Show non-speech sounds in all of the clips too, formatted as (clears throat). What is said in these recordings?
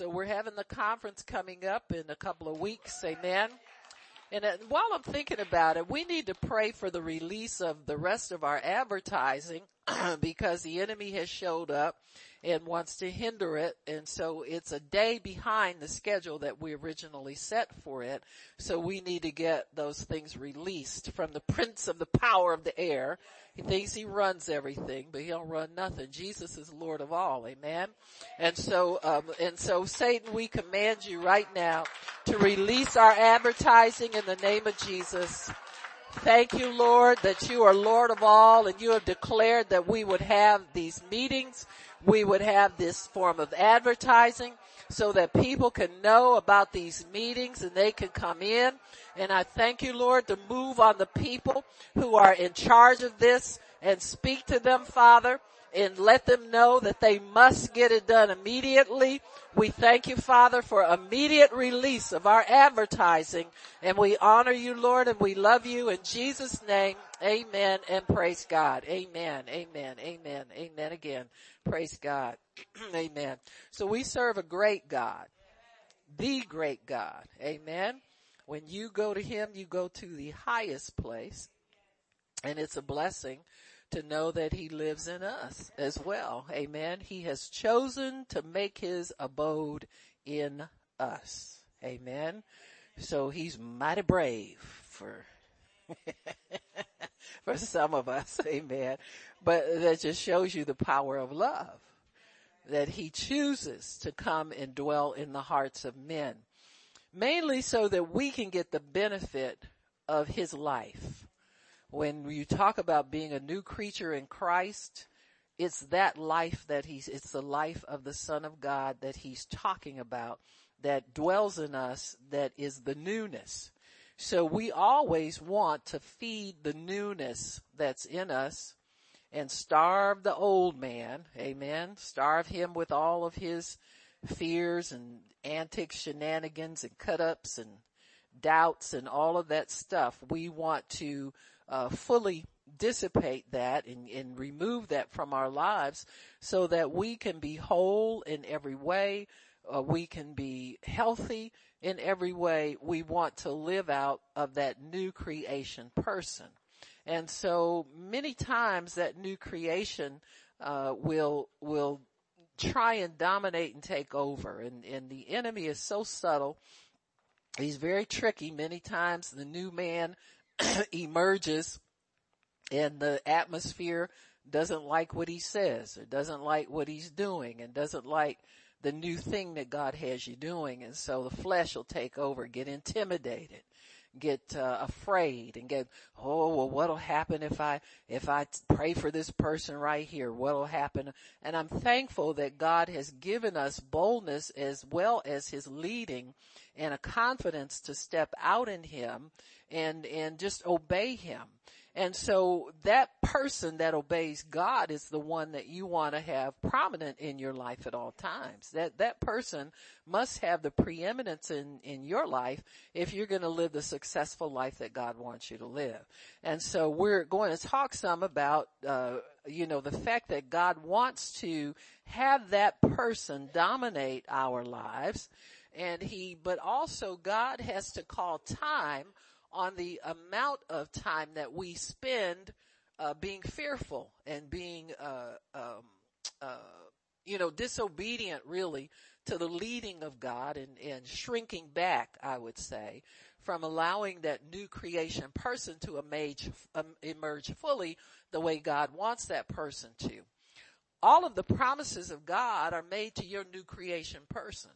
So we're having the conference coming up in a couple of weeks. Amen. And uh, while I'm thinking about it, we need to pray for the release of the rest of our advertising (clears throat) because the enemy has showed up and wants to hinder it. And so it's a day behind the schedule that we originally set for it. So we need to get those things released from the (laughs) prince of the power of the air. He thinks he runs everything, but he don't run nothing. Jesus is Lord of all. Amen. And so, um, and so Satan, we command you right now to release our advertising in the name of Jesus. Thank you, Lord, that you are Lord of all and you have declared that we would have these meetings. We would have this form of advertising so that people can know about these meetings and they can come in. And I thank you, Lord, to move on the people who are in charge of this and speak to them, Father, and let them know that they must get it done immediately. We thank you, Father, for immediate release of our advertising and we honor you, Lord, and we love you in Jesus name. Amen and praise God. Amen. Amen. Amen. Amen again. Praise God. (clears throat) amen. So we serve a great God. The great God. Amen. When you go to Him, you go to the highest place and it's a blessing to know that he lives in us as well. Amen. He has chosen to make his abode in us. Amen. So he's mighty brave for, (laughs) for some of us. Amen. But that just shows you the power of love that he chooses to come and dwell in the hearts of men. Mainly so that we can get the benefit of his life when you talk about being a new creature in Christ, it's that life that he's, it's the life of the son of God that he's talking about that dwells in us that is the newness. So we always want to feed the newness that's in us and starve the old man. Amen. Starve him with all of his fears and antics, shenanigans and cut ups and doubts and all of that stuff. We want to uh, fully dissipate that and, and remove that from our lives so that we can be whole in every way. Uh, we can be healthy in every way. We want to live out of that new creation person. And so many times that new creation, uh, will, will try and dominate and take over. And, and the enemy is so subtle. He's very tricky. Many times the new man (clears throat) emerges and the atmosphere doesn't like what he says or doesn't like what he's doing and doesn't like the new thing that God has you doing. And so the flesh will take over, get intimidated, get uh, afraid and get, oh, well, what'll happen if I, if I pray for this person right here? What'll happen? And I'm thankful that God has given us boldness as well as his leading and a confidence to step out in him and, and just obey him. And so that person that obeys God is the one that you want to have prominent in your life at all times. That, that person must have the preeminence in, in your life if you're going to live the successful life that God wants you to live. And so we're going to talk some about, uh, you know, the fact that God wants to have that person dominate our lives and he, but also God has to call time on the amount of time that we spend uh, being fearful and being, uh, um, uh, you know, disobedient really to the leading of God and, and shrinking back, I would say, from allowing that new creation person to emerge, um, emerge fully the way God wants that person to. All of the promises of God are made to your new creation person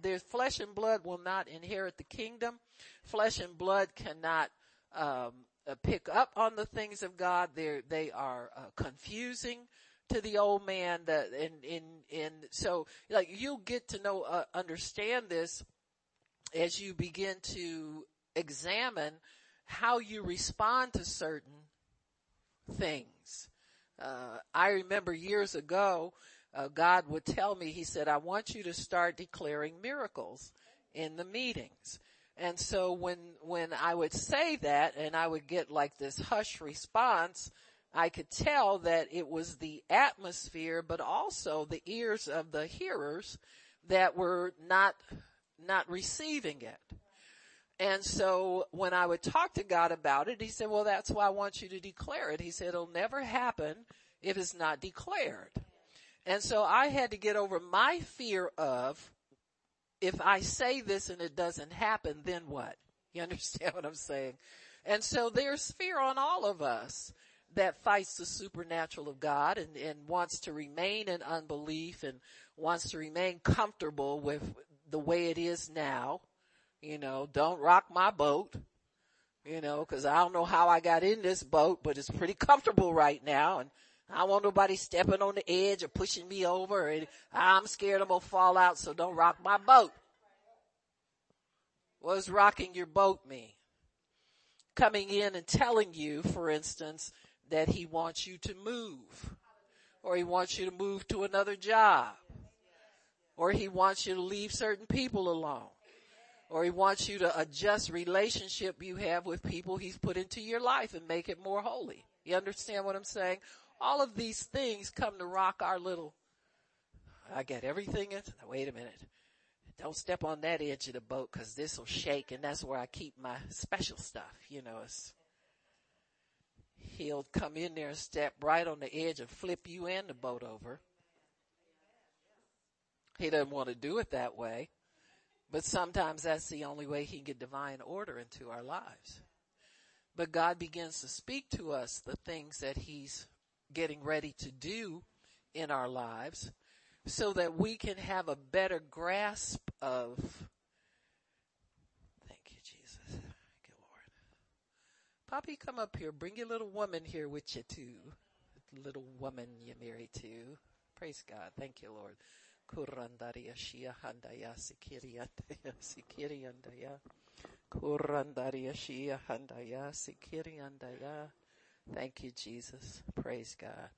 their flesh and blood will not inherit the kingdom. Flesh and blood cannot um, uh, pick up on the things of God. They they are uh, confusing to the old man. That and in so like you'll get to know uh, understand this as you begin to examine how you respond to certain things. Uh, I remember years ago uh, God would tell me, he said, I want you to start declaring miracles in the meetings. And so when, when I would say that and I would get like this hush response, I could tell that it was the atmosphere, but also the ears of the hearers that were not, not receiving it. And so when I would talk to God about it, he said, well, that's why I want you to declare it. He said, it'll never happen if it's not declared. And so I had to get over my fear of, if I say this and it doesn't happen, then what? You understand (laughs) what I'm saying? And so there's fear on all of us that fights the supernatural of God and, and wants to remain in unbelief and wants to remain comfortable with the way it is now. You know, don't rock my boat. You know, cause I don't know how I got in this boat, but it's pretty comfortable right now and I don't want nobody stepping on the edge or pushing me over and I'm scared I'm gonna fall out so don't rock my boat. What does rocking your boat mean? Coming in and telling you, for instance, that he wants you to move or he wants you to move to another job or he wants you to leave certain people alone or he wants you to adjust relationship you have with people he's put into your life and make it more holy. You understand what I'm saying? All of these things come to rock our little, I get everything in, wait a minute. Don't step on that edge of the boat cause this will shake and that's where I keep my special stuff. You know, it's, he'll come in there and step right on the edge and flip you and the boat over. He doesn't want to do it that way, but sometimes that's the only way he can get divine order into our lives. But God begins to speak to us the things that he's getting ready to do in our lives so that we can have a better grasp of Thank you, Jesus. Thank you, Lord. Poppy, come up here. Bring your little woman here with you too. Little woman you're married to. Praise God. Thank you, Lord. Kurandaria Shia Handaya Sikiri Andaya Sikiri Andaya. Kurandaria Shia Handaya Sikiri Andaya. Thank you, Jesus. Praise God.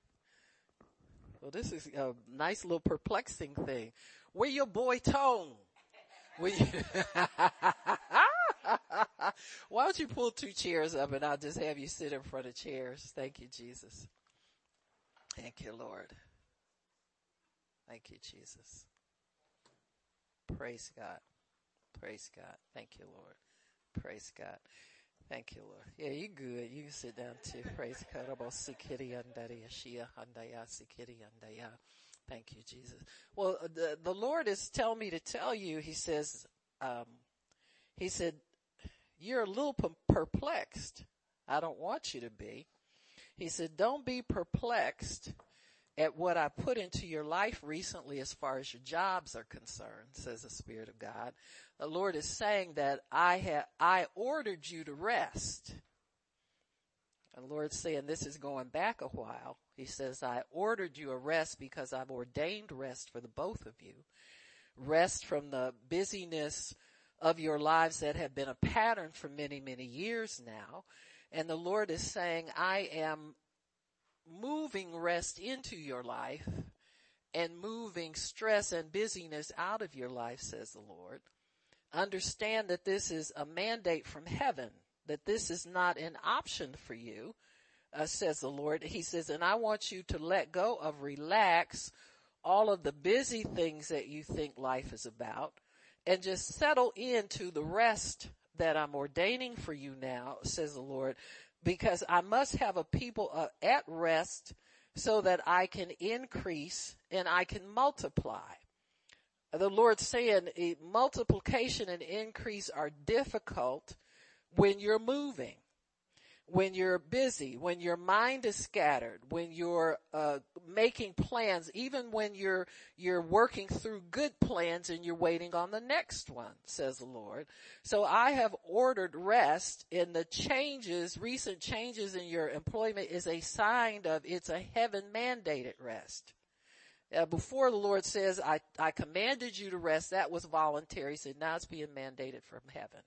Well, this is a nice little perplexing thing. Where your boy Tone? Where you (laughs) Why don't you pull two chairs up and I'll just have you sit in front of chairs. Thank you, Jesus. Thank you, Lord. Thank you, Jesus. Praise God. Praise God. Thank you, Lord. Praise God. Thank you, Lord. Yeah, you good. You can sit down too. Praise God. Thank you, Jesus. Well, the, the Lord is telling me to tell you, he says, um, he said, you're a little perplexed. I don't want you to be. He said, don't be perplexed at what I put into your life recently as far as your jobs are concerned, says the Spirit of God. The Lord is saying that I have, I ordered you to rest. And the Lord's saying this is going back a while. He says, I ordered you a rest because I've ordained rest for the both of you. Rest from the busyness of your lives that have been a pattern for many, many years now. And the Lord is saying, I am moving rest into your life and moving stress and busyness out of your life, says the Lord. Understand that this is a mandate from heaven, that this is not an option for you, uh, says the Lord. He says, and I want you to let go of relax all of the busy things that you think life is about and just settle into the rest that I'm ordaining for you now, says the Lord, because I must have a people uh, at rest so that I can increase and I can multiply. The Lord's saying multiplication and increase are difficult when you're moving when you're busy, when your mind is scattered, when you're uh, making plans, even when you're you're working through good plans and you're waiting on the next one, says the Lord. So I have ordered rest, and the changes, recent changes in your employment, is a sign of it's a heaven mandated rest. Uh, before the Lord says, I, I commanded you to rest, that was voluntary. He said, now it's being mandated from heaven.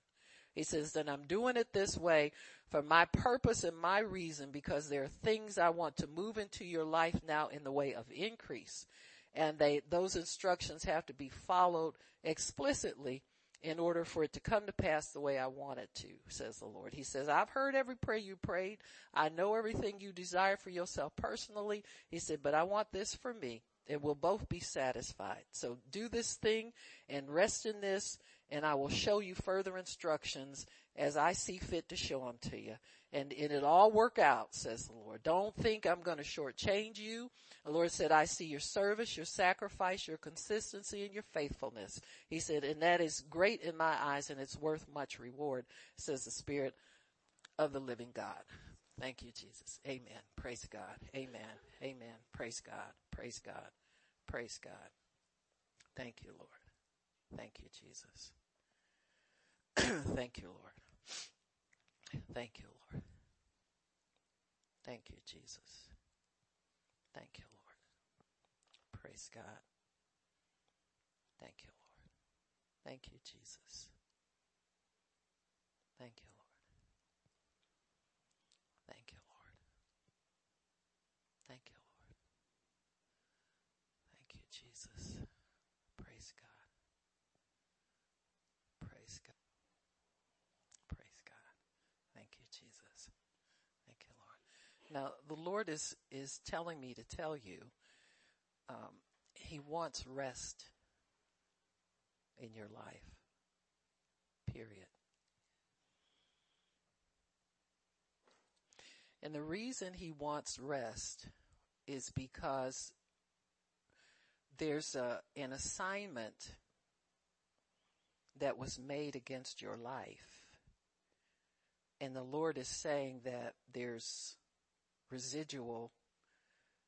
He says, then I'm doing it this way for my purpose and my reason because there are things I want to move into your life now in the way of increase. And they, those instructions have to be followed explicitly in order for it to come to pass the way I want it to, says the Lord. He says, I've heard every prayer you prayed. I know everything you desire for yourself personally. He said, but I want this for me. And we'll both be satisfied. So do this thing and rest in this and I will show you further instructions as I see fit to show them to you. And, and it'll all work out, says the Lord. Don't think I'm going to shortchange you. The Lord said, I see your service, your sacrifice, your consistency, and your faithfulness. He said, and that is great in my eyes and it's worth much reward, says the Spirit of the living God. Thank you, Jesus. Amen. Praise God. Amen. Amen. Praise God. Praise God. Praise God. Thank you, Lord. Thank you, Jesus. Thank you, Lord. Thank you, Lord. Thank you, Jesus. Thank you, Lord. Praise God. Thank you, Lord. Thank you, Jesus. Thank you, Lord. Thank you, Lord. Thank you, Lord. Thank you, Jesus. Praise God. Praise God. Praise God. Thank you, Jesus. Thank you, Lord. Now, the Lord is, is telling me to tell you, um, He wants rest in your life. Period. And the reason he wants rest is because there's a, an assignment that was made against your life. And the Lord is saying that there's residual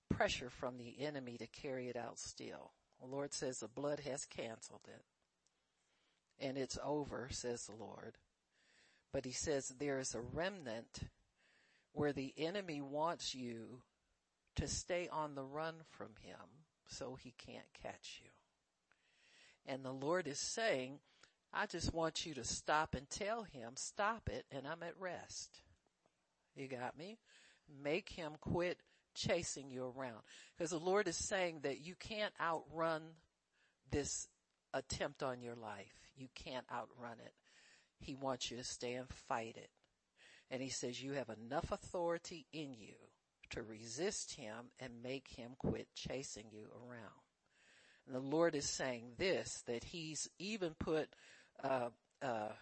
pressure from the enemy to carry it out still. The Lord says the blood has canceled it. And it's over, says the Lord. But he says there is a remnant where the enemy wants you to stay on the run from him so he can't catch you. And the Lord is saying, I just want you to stop and tell him, stop it and I'm at rest. You got me? Make him quit chasing you around. Because the Lord is saying that you can't outrun this attempt on your life. You can't outrun it. He wants you to stay and fight it. And he says you have enough authority in you to resist him and make him quit chasing you around. And the Lord is saying this, that he's even put, uh, uh,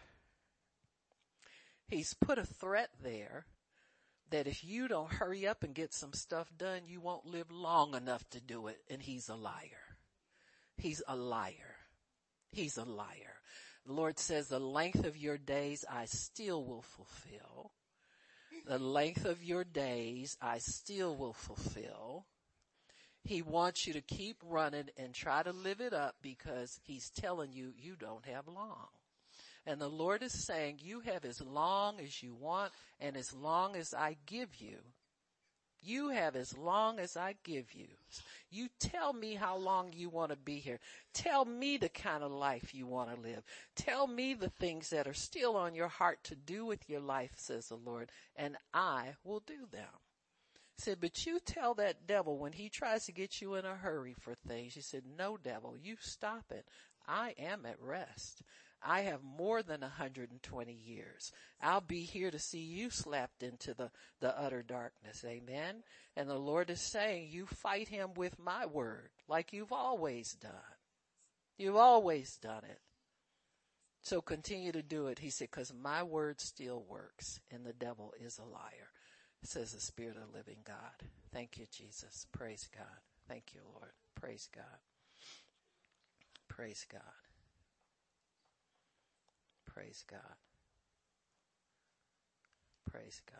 he's put a threat there that if you don't hurry up and get some stuff done, you won't live long enough to do it. And he's a liar. He's a liar. He's a liar. The Lord says the length of your days I still will fulfill the length of your days I still will fulfill. He wants you to keep running and try to live it up because he's telling you you don't have long. And the Lord is saying you have as long as you want and as long as I give you. You have as long as I give you. You tell me how long you want to be here. Tell me the kind of life you want to live. Tell me the things that are still on your heart to do with your life, says the Lord, and I will do them. said, but you tell that devil when he tries to get you in a hurry for things, He said, no devil, you stop it. I am at rest. I have more than 120 years. I'll be here to see you slapped into the, the utter darkness. Amen. And the Lord is saying you fight him with my word like you've always done. You've always done it. So continue to do it. He said, cause my word still works and the devil is a liar, says the spirit of the living God. Thank you, Jesus. Praise God. Thank you, Lord. Praise God. Praise God. Praise God. Praise God.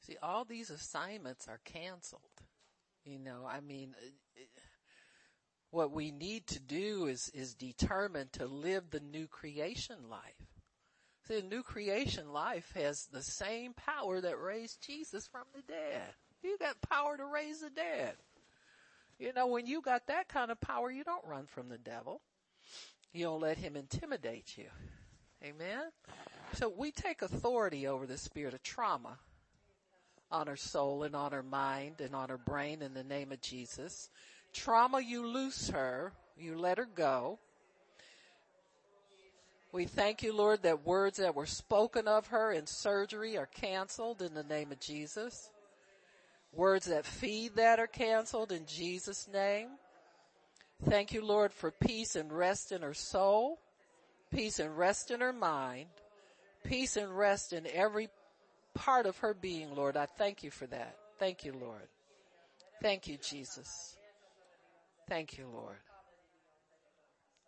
See, all these assignments are canceled. You know, I mean, uh, what we need to do is, is determine to live the new creation life. See, the new creation life has the same power that raised Jesus from the dead. You got power to raise the dead. You know, when you got that kind of power, you don't run from the devil. You don't let him intimidate you. Amen. So we take authority over the spirit of trauma on her soul and on her mind and on her brain in the name of Jesus. Trauma, you loose her, you let her go. We thank you, Lord, that words that were spoken of her in surgery are canceled in the name of Jesus. Words that feed that are canceled in Jesus' name. Thank you, Lord, for peace and rest in her soul, peace and rest in her mind, peace and rest in every part of her being, Lord. I thank you for that. Thank you, Lord. Thank you, Jesus. Thank you, Lord.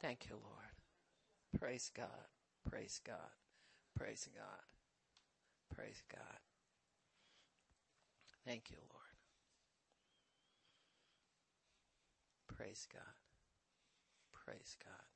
Thank you, Lord. Praise God. Praise God. Praise God. Praise God. Thank you, Lord. Praise God. Praise God.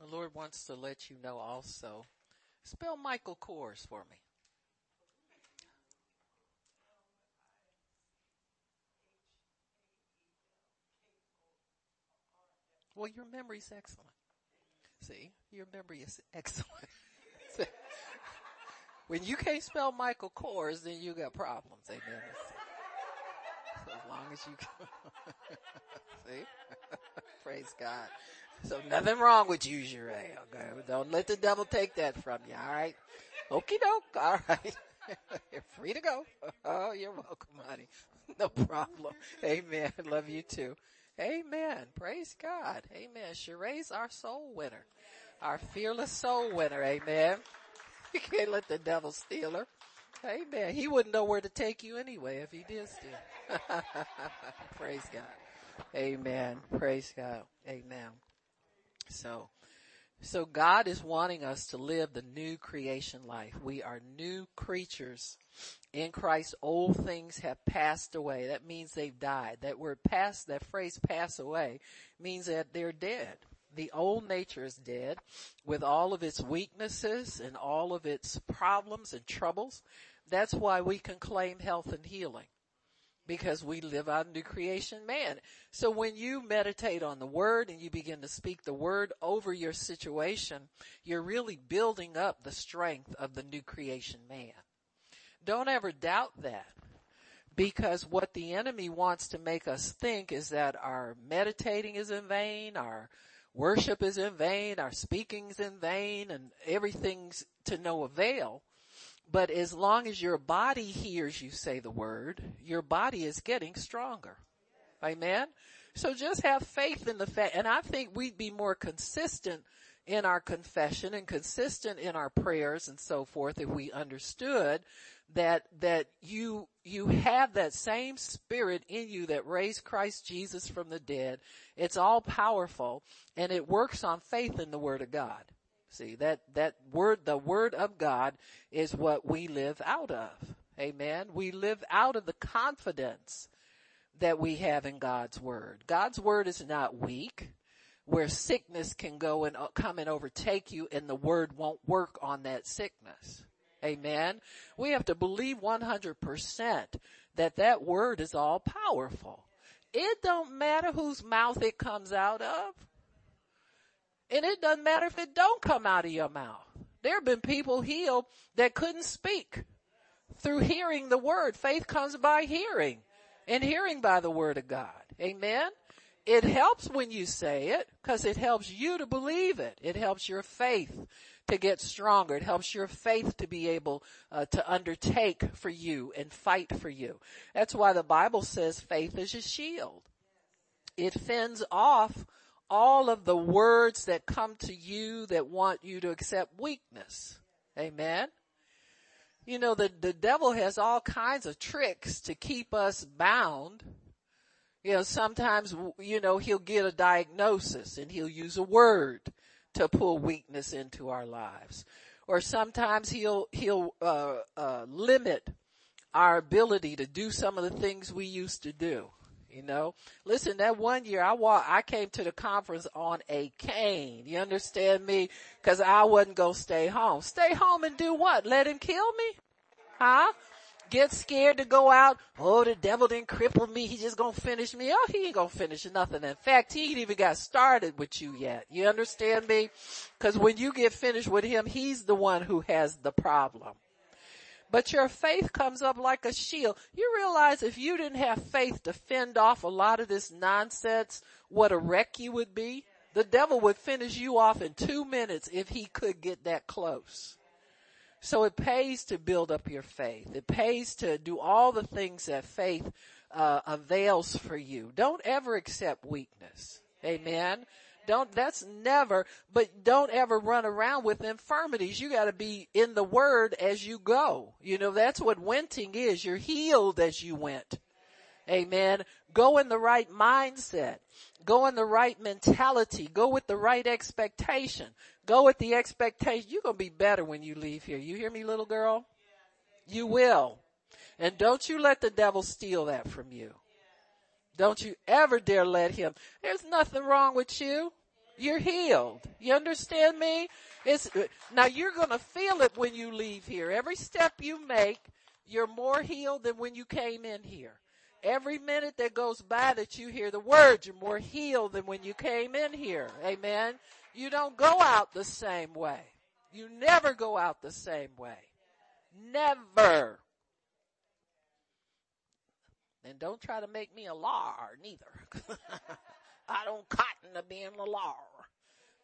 The Lord wants to let you know also. Spell Michael Kors for me. Well, your memory's excellent. See, your memory is excellent. (laughs) when you can't spell Michael Kors, then you got problems. Amen. As long as you, (laughs) see, (laughs) praise God. So nothing wrong with you, Jeray. Okay, don't let the devil take that from you. All right, okie doke. All right, you're (laughs) free to go. Oh, you're welcome, honey. (laughs) No problem. Amen. Love you too. Amen. Praise God. Amen. Sheree's our soul winner, our fearless soul winner. Amen. (laughs) You can't let the devil steal her. Amen. He wouldn't know where to take you anyway if he did steal. Praise God. Amen. Praise God. Amen. So, so God is wanting us to live the new creation life. We are new creatures in Christ. Old things have passed away. That means they've died. That word pass, that phrase pass away means that they're dead. The old nature is dead with all of its weaknesses and all of its problems and troubles. That's why we can claim health and healing because we live out new creation man. So when you meditate on the word and you begin to speak the word over your situation, you're really building up the strength of the new creation man. Don't ever doubt that because what the enemy wants to make us think is that our meditating is in vain, our worship is in vain, our speaking is in vain, and everything's to no avail. But as long as your body hears you say the word, your body is getting stronger. Amen. So just have faith in the fact, and I think we'd be more consistent in our confession and consistent in our prayers and so forth if we understood that, that you, you have that same spirit in you that raised Christ Jesus from the dead. It's all powerful and it works on faith in the word of God. See, that, that word, the word of God is what we live out of. Amen. We live out of the confidence that we have in God's word. God's word is not weak where sickness can go and uh, come and overtake you and the word won't work on that sickness. Amen. We have to believe 100% that that word is all powerful. It don't matter whose mouth it comes out of. And it doesn't matter if it don't come out of your mouth. There have been people healed that couldn't speak through hearing the word. Faith comes by hearing and hearing by the word of God. Amen. It helps when you say it because it helps you to believe it. It helps your faith to get stronger. It helps your faith to be able uh, to undertake for you and fight for you. That's why the Bible says faith is a shield. It fends off all of the words that come to you that want you to accept weakness. Amen. You know, the, the devil has all kinds of tricks to keep us bound. You know, sometimes, you know, he'll get a diagnosis and he'll use a word to pull weakness into our lives. Or sometimes he'll, he'll, uh, uh, limit our ability to do some of the things we used to do. You know, listen, that one year I walked, I came to the conference on a cane. You understand me? Cause I wasn't gonna stay home. Stay home and do what? Let him kill me? Huh? Get scared to go out. Oh, the devil didn't cripple me. He just gonna finish me. Oh, he ain't gonna finish nothing. In fact, he ain't even got started with you yet. You understand me? Cause when you get finished with him, he's the one who has the problem but your faith comes up like a shield. You realize if you didn't have faith to fend off a lot of this nonsense, what a wreck you would be? The devil would finish you off in two minutes if he could get that close. So it pays to build up your faith. It pays to do all the things that faith uh, avails for you. Don't ever accept weakness. Amen. Don't, that's never, but don't ever run around with infirmities. You gotta be in the word as you go. You know, that's what wenting is. You're healed as you went. Amen. Go in the right mindset. Go in the right mentality. Go with the right expectation. Go with the expectation. You're gonna be better when you leave here. You hear me, little girl? You will. And don't you let the devil steal that from you. Don't you ever dare let him. There's nothing wrong with you. You're healed. You understand me? It's, now you're gonna feel it when you leave here. Every step you make, you're more healed than when you came in here. Every minute that goes by that you hear the word, you're more healed than when you came in here. Amen. You don't go out the same way. You never go out the same way. Never. And don't try to make me a liar neither. (laughs) I don't cotton to being a liar.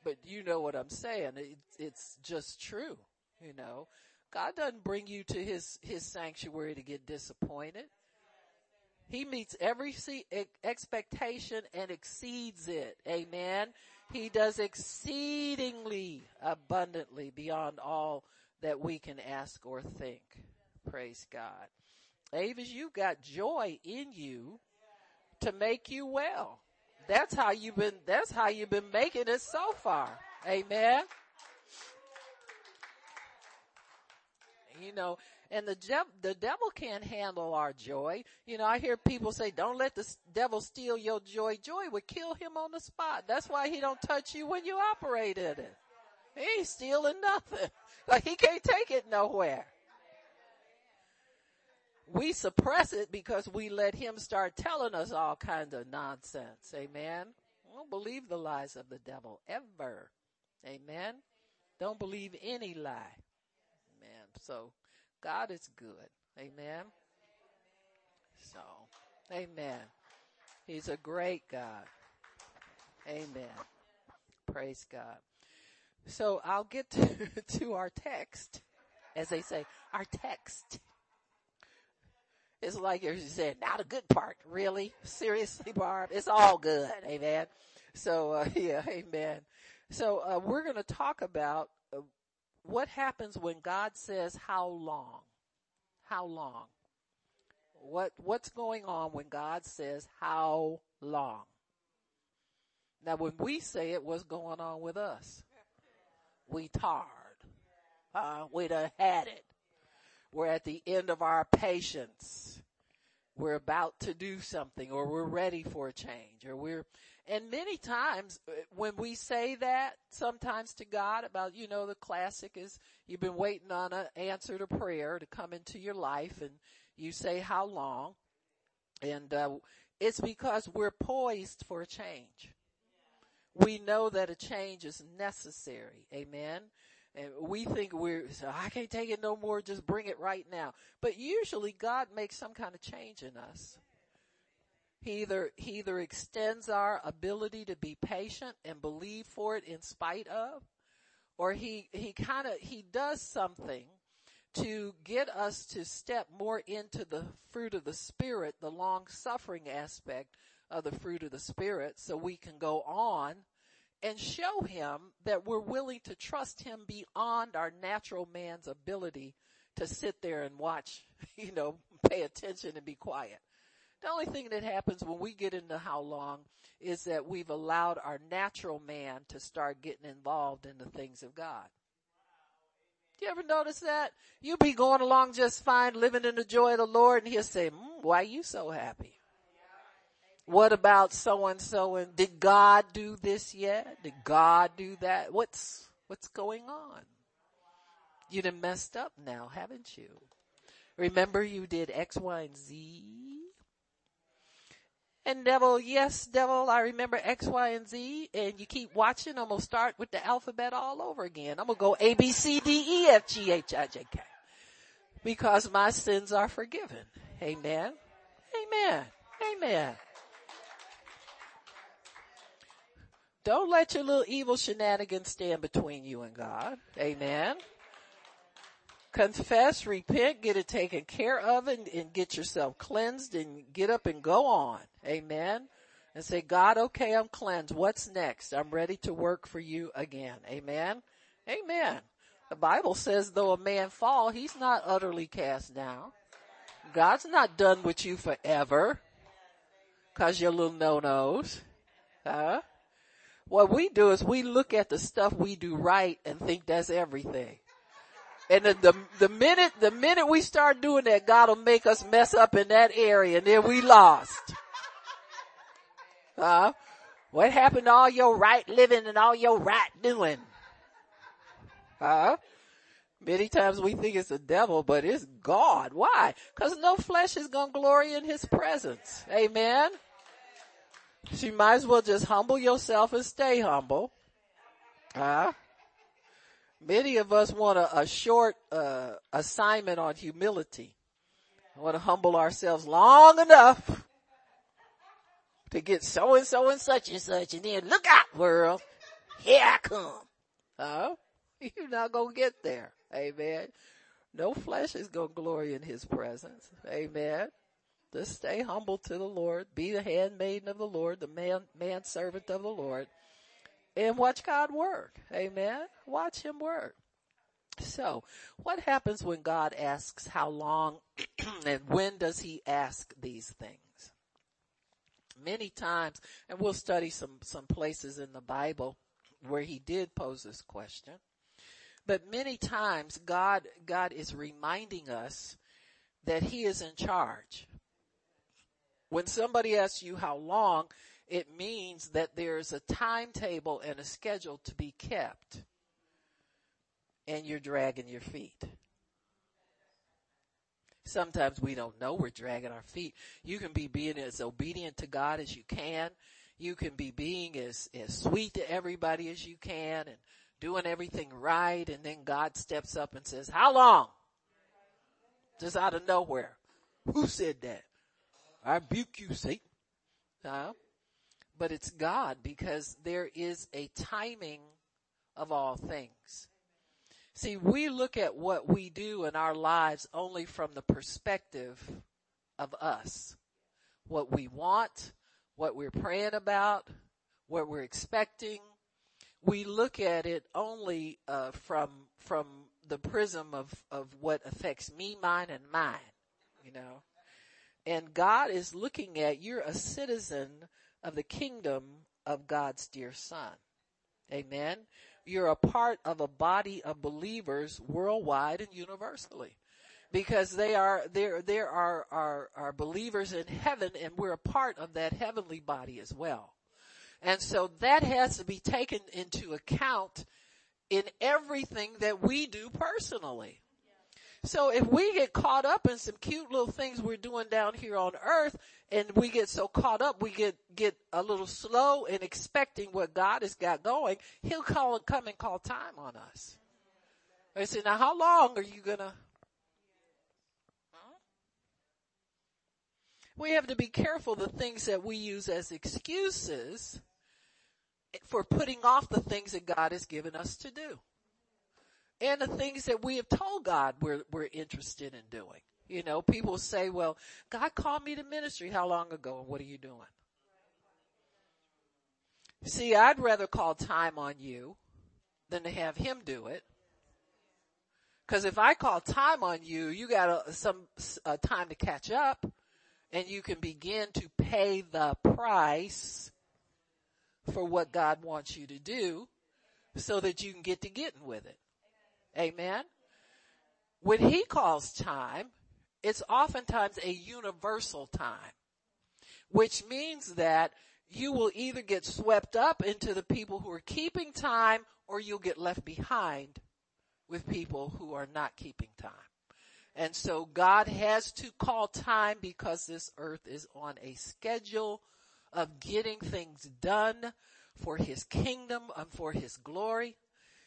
But you know what I'm saying. It, it's just true. You know, God doesn't bring you to his, his sanctuary to get disappointed. He meets every expectation and exceeds it. Amen. He does exceedingly abundantly beyond all that we can ask or think. Praise God. Avis, you've got joy in you to make you well. That's how you've been, that's how you've been making it so far. Amen. You know, and the the devil can't handle our joy. You know, I hear people say, "Don't let the devil steal your joy. Joy would kill him on the spot." That's why he don't touch you when you operate in it. He ain't stealing nothing. (laughs) Like he can't take it nowhere we suppress it because we let him start telling us all kinds of nonsense. Amen. Don't believe the lies of the devil ever. Amen. Don't believe any lie. Amen. So God is good. Amen. So, amen. He's a great God. Amen. Praise God. So I'll get (laughs) to, to our text, as they say, our text. It's like you said, not a good part, really? Seriously, Barb? It's all good, amen. So, uh, (laughs) yeah, amen. So, uh, we're gonna talk about uh, what happens when God says how long? How long? What, what's going on when God says how long? Now when we say it, what's going on with us? We tired. Uh, we done had it. We're at the end of our patience. We're about to do something or we're ready for a change or we're, and many times uh, when we say that sometimes to God about, you know, the classic is you've been waiting on an answer to prayer to come into your life and you say how long and, uh, it's because we're poised for a change. We know that a change is necessary. Amen. And we think we're, so I can't take it no more, just bring it right now. But usually God makes some kind of change in us. He either, he either extends our ability to be patient and believe for it in spite of, or he, he kind of, he does something to get us to step more into the fruit of the spirit, the long suffering aspect of the fruit of the spirit so we can go on and show him that we're willing to trust him beyond our natural man's ability to sit there and watch, (laughs) you know, pay attention and be quiet. The only thing that happens when we get into how long is that we've allowed our natural man to start getting involved in the things of God. You ever notice that? You be going along just fine, living in the joy of the Lord, and he'll say, mm, why are you so happy? What about so and so and did God do this yet? Did God do that? What's, what's going on? You done messed up now, haven't you? Remember you did X, Y, and Z? And devil, yes, devil, I remember X, Y, and Z, and you keep watching, I'm gonna start with the alphabet all over again. I'm gonna go A, B, C, D, E, F, G, H, I, J, K. Because my sins are forgiven. Amen. Amen. Amen. Don't let your little evil shenanigans stand between you and God. Amen confess, repent, get it taken care of and, and get yourself cleansed and get up and go on. Amen. And say, God, okay, I'm cleansed. What's next? I'm ready to work for you again. Amen. Amen. The Bible says though a man fall, he's not utterly cast down. God's not done with you forever. Cause your little no-nos. Huh? What we do is we look at the stuff we do right and think that's everything. And the, the, the minute, the minute we start doing that, God will make us mess up in that area and then we lost. Uh, what happened to all your right living and all your right doing? Huh? Many times we think it's the devil, but it's God. Why? Cause no flesh is gonna glory in his presence. Amen. You might as well just humble yourself and stay humble. Huh? Many of us want a, a short uh, assignment on humility. We want to humble ourselves long enough to get so and so and such and such, and then look out, world, here I come. Huh? (laughs) You're not gonna get there. Amen. No flesh is gonna glory in His presence. Amen. Just stay humble to the Lord. Be the handmaiden of the Lord, the man, man servant of the Lord and watch God work. Amen. Watch him work. So what happens when God asks how long (clears throat) and when does he ask these things? Many times, and we'll study some, some places in the Bible where he did pose this question. But many times God, God is reminding us that he is in charge. When somebody asks you how long, it means that there's a timetable and a schedule to be kept and you're dragging your feet. Sometimes we don't know we're dragging our feet. You can be being as obedient to God as you can. You can be being as, as sweet to everybody as you can and doing everything right. And then God steps up and says, how long? Just out of nowhere. Who said that? I rebuke you, Satan. Huh? but it's God because there is a timing of all things. See, we look at what we do in our lives only from the perspective of us. What we want, what we're praying about, what we're expecting. We look at it only uh, from from the prism of of what affects me, mine, and mine. You know, and God is looking at you're a citizen of the kingdom of God's dear son. Amen. You're a part of a body of believers worldwide and universally because they are there there are, are are believers in heaven and we're a part of that heavenly body as well. And so that has to be taken into account in everything that we do personally. So if we get caught up in some cute little things we're doing down here on earth and we get so caught up, we get, get a little slow in expecting what God has got going, he'll call and come and call time on us. I say, now how long are you gonna, we have to be careful the things that we use as excuses for putting off the things that God has given us to do and the things that we have told God we're, we're interested in doing. You know, people say, well, God called me to ministry how long ago and what are you doing? See, I'd rather call time on you than to have him do it. Cause if I call time on you, you got a, some uh, time to catch up and you can begin to pay the price for what God wants you to do so that you can get to getting with it. Amen. When he calls time, it's oftentimes a universal time, which means that you will either get swept up into the people who are keeping time or you'll get left behind with people who are not keeping time. And so God has to call time because this earth is on a schedule of getting things done for his kingdom and for his glory.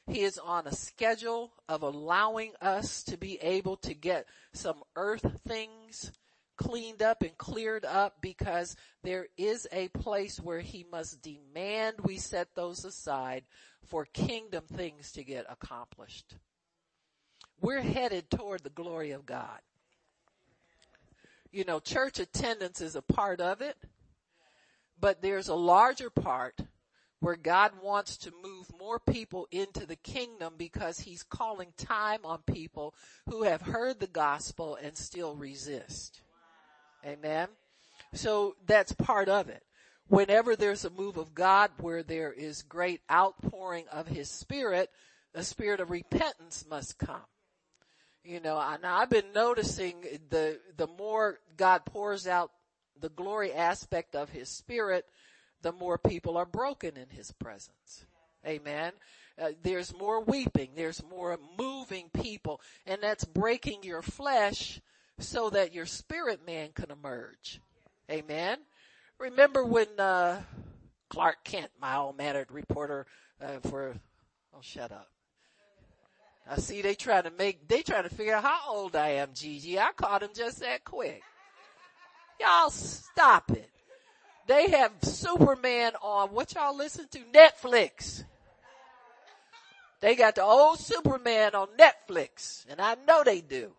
He is on a schedule of allowing us to be able to get some earth things cleaned up and cleared up because there is a place where he must demand we set those aside for kingdom things to get accomplished. We're headed toward the glory of God. You know, church attendance is a part of it, but there's a larger part where God wants to move more people into the kingdom because he's calling time on people who have heard the gospel and still resist. Amen. So that's part of it. Whenever there's a move of God where there is great outpouring of his spirit, the spirit of repentance must come. You know, and I've been noticing the, the more God pours out the glory aspect of his spirit, the more people are broken in his presence. Amen. Uh, there's more weeping. There's more moving people and that's breaking your flesh so that your spirit man can emerge. Amen. Remember when, uh, Clark Kent, my all-mannered reporter, uh, for, oh shut up. I see they trying to make, they trying to figure out how old I am, Gigi. I caught him just that quick. Y'all stop it. They have Superman on what y'all listen to? Netflix. They got the old Superman on Netflix and I know they do.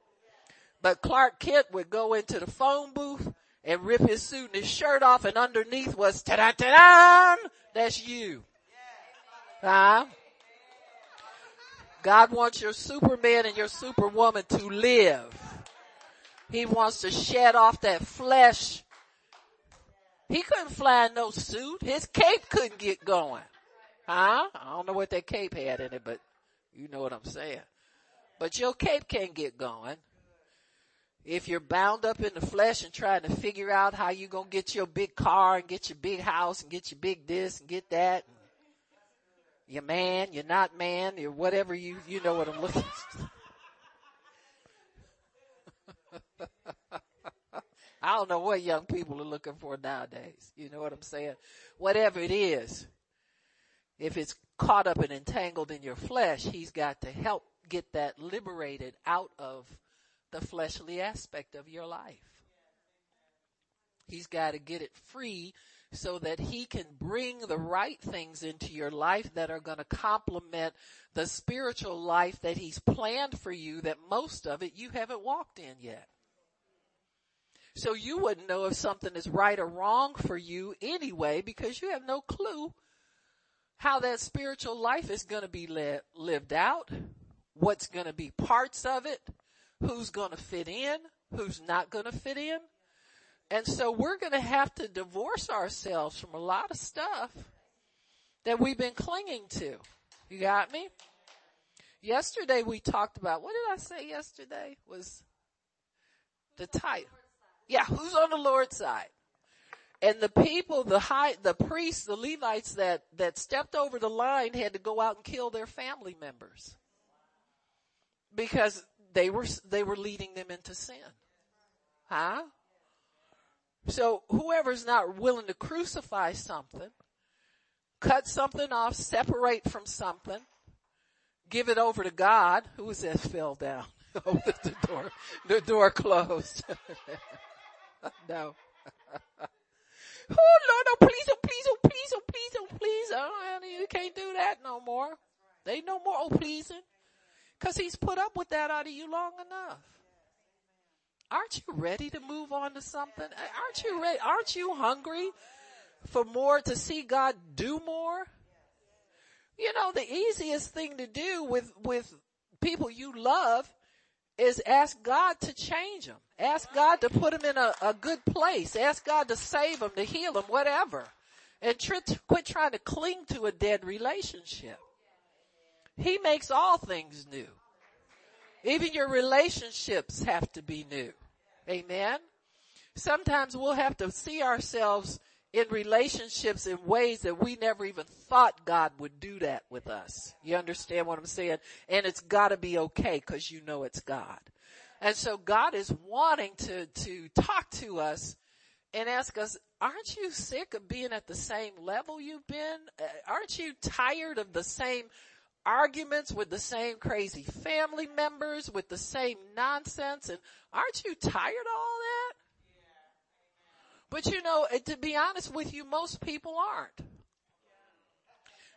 But Clark Kent would go into the phone booth and rip his suit and his shirt off and underneath was ta-da ta-da! That's you. Huh? God wants your superman and your superwoman to live. He wants to shed off that flesh. He couldn't fly in no suit. His cape couldn't get going. Huh? I don't know what that cape had in it, but you know what I'm saying. But your cape can't get going if you're bound up in the flesh and trying to figure out how you're going to get your big car and get your big house and get your big this and get that, and you're man, you're not man, you're whatever you, you know what I'm looking (laughs) I don't know what young people are looking for nowadays. You know what I'm saying? Whatever it is, if it's caught up and entangled in your flesh, he's got to help get that liberated out of the fleshly aspect of your life. He's got to get it free so that he can bring the right things into your life that are going to complement the spiritual life that he's planned for you that most of it you haven't walked in yet. So you wouldn't know if something is right or wrong for you anyway because you have no clue how that spiritual life is going to be li- lived out, what's going to be parts of it, who's going to fit in, who's not going to fit in. And so we're going to have to divorce ourselves from a lot of stuff that we've been clinging to. You got me? Yesterday we talked about, what did I say yesterday was the type. Yeah, who's on the Lord's side? And the people, the high, the priests, the Levites that, that stepped over the line had to go out and kill their family members. Because they were, they were leading them into sin. Huh? So whoever's not willing to crucify something, cut something off, separate from something, give it over to God, who was that fell down? (laughs) oh, the door, the door closed. (laughs) (laughs) no. (laughs) oh Lord, oh please, oh please, oh please, oh please, oh please. Oh, you can't do that no more. They no more oh pleasing. Cause he's put up with that out of you long enough. Aren't you ready to move on to something? Aren't you ready? Aren't you hungry for more to see God do more? You know, the easiest thing to do with, with people you love is ask God to change them. Ask God to put them in a, a good place. Ask God to save them, to heal them, whatever. And tr- quit trying to cling to a dead relationship. He makes all things new. Even your relationships have to be new. Amen. Sometimes we'll have to see ourselves in relationships in ways that we never even thought God would do that with us. You understand what I'm saying? And it's gotta be okay because you know it's God. And so God is wanting to, to talk to us and ask us, aren't you sick of being at the same level you've been? Uh, aren't you tired of the same arguments with the same crazy family members, with the same nonsense? And aren't you tired of all that? But you know, to be honest with you, most people aren't.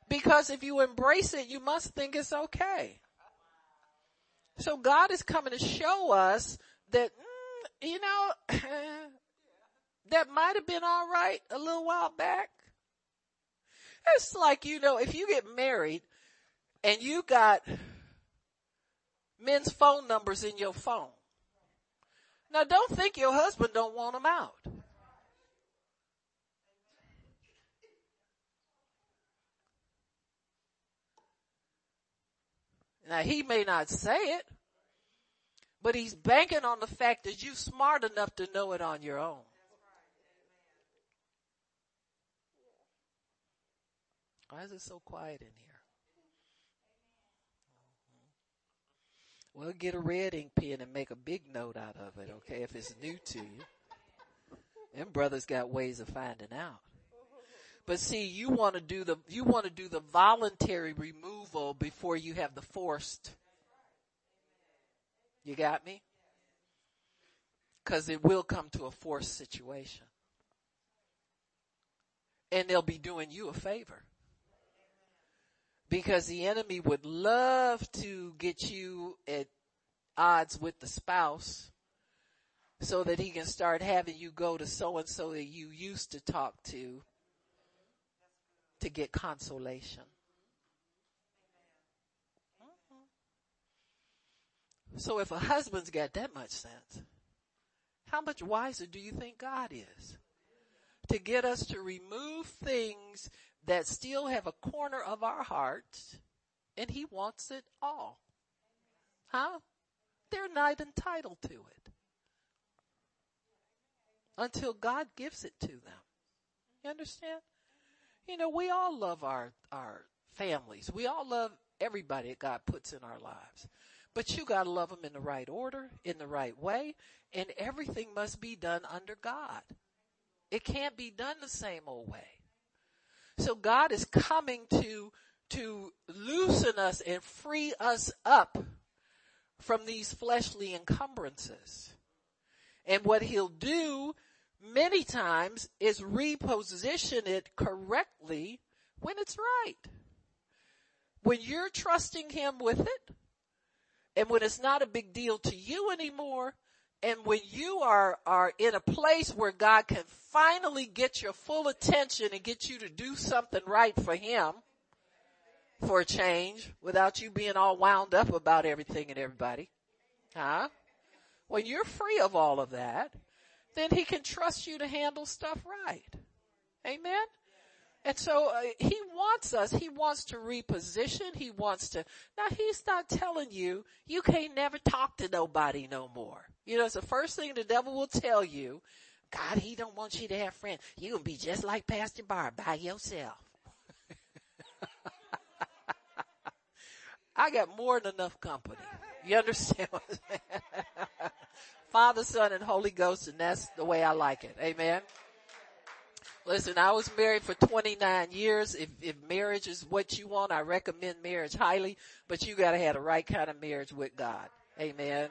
Because if you embrace it, you must think it's okay. So God is coming to show us that, mm, you know, (laughs) that might have been alright a little while back. It's like, you know, if you get married and you got men's phone numbers in your phone. Now don't think your husband don't want them out. Now he may not say it, but he's banking on the fact that you're smart enough to know it on your own. Why is it so quiet in here? Mm-hmm. Well, get a red ink pen and make a big note out of it, okay, if it's new to you. Them brothers got ways of finding out. But see, you want to do the, you want to do the voluntary removal before you have the forced. You got me? Cause it will come to a forced situation. And they'll be doing you a favor. Because the enemy would love to get you at odds with the spouse so that he can start having you go to so and so that you used to talk to to get consolation. Mm-hmm. So if a husband's got that much sense, how much wiser do you think God is? To get us to remove things that still have a corner of our hearts and he wants it all. Huh? They're not entitled to it. Until God gives it to them. You understand? You know, we all love our, our families. We all love everybody that God puts in our lives. But you gotta love them in the right order, in the right way, and everything must be done under God. It can't be done the same old way. So God is coming to, to loosen us and free us up from these fleshly encumbrances. And what he'll do many times is reposition it correctly when it's right. When you're trusting him with it, and when it's not a big deal to you anymore, and when you are, are in a place where God can finally get your full attention and get you to do something right for him, for a change, without you being all wound up about everything and everybody, huh? When you're free of all of that, then he can trust you to handle stuff right. Amen? And so uh, he wants us, he wants to reposition, he wants to, now he's not telling you, you can't never talk to nobody no more. You know, it's the first thing the devil will tell you. God, he don't want you to have friends. You gonna be just like Pastor Barb by yourself. (laughs) I got more than enough company. You understand what I'm saying? (laughs) Father, Son, and Holy Ghost, and that's the way I like it. Amen. Listen, I was married for 29 years. If, if marriage is what you want, I recommend marriage highly, but you gotta have the right kind of marriage with God. Amen.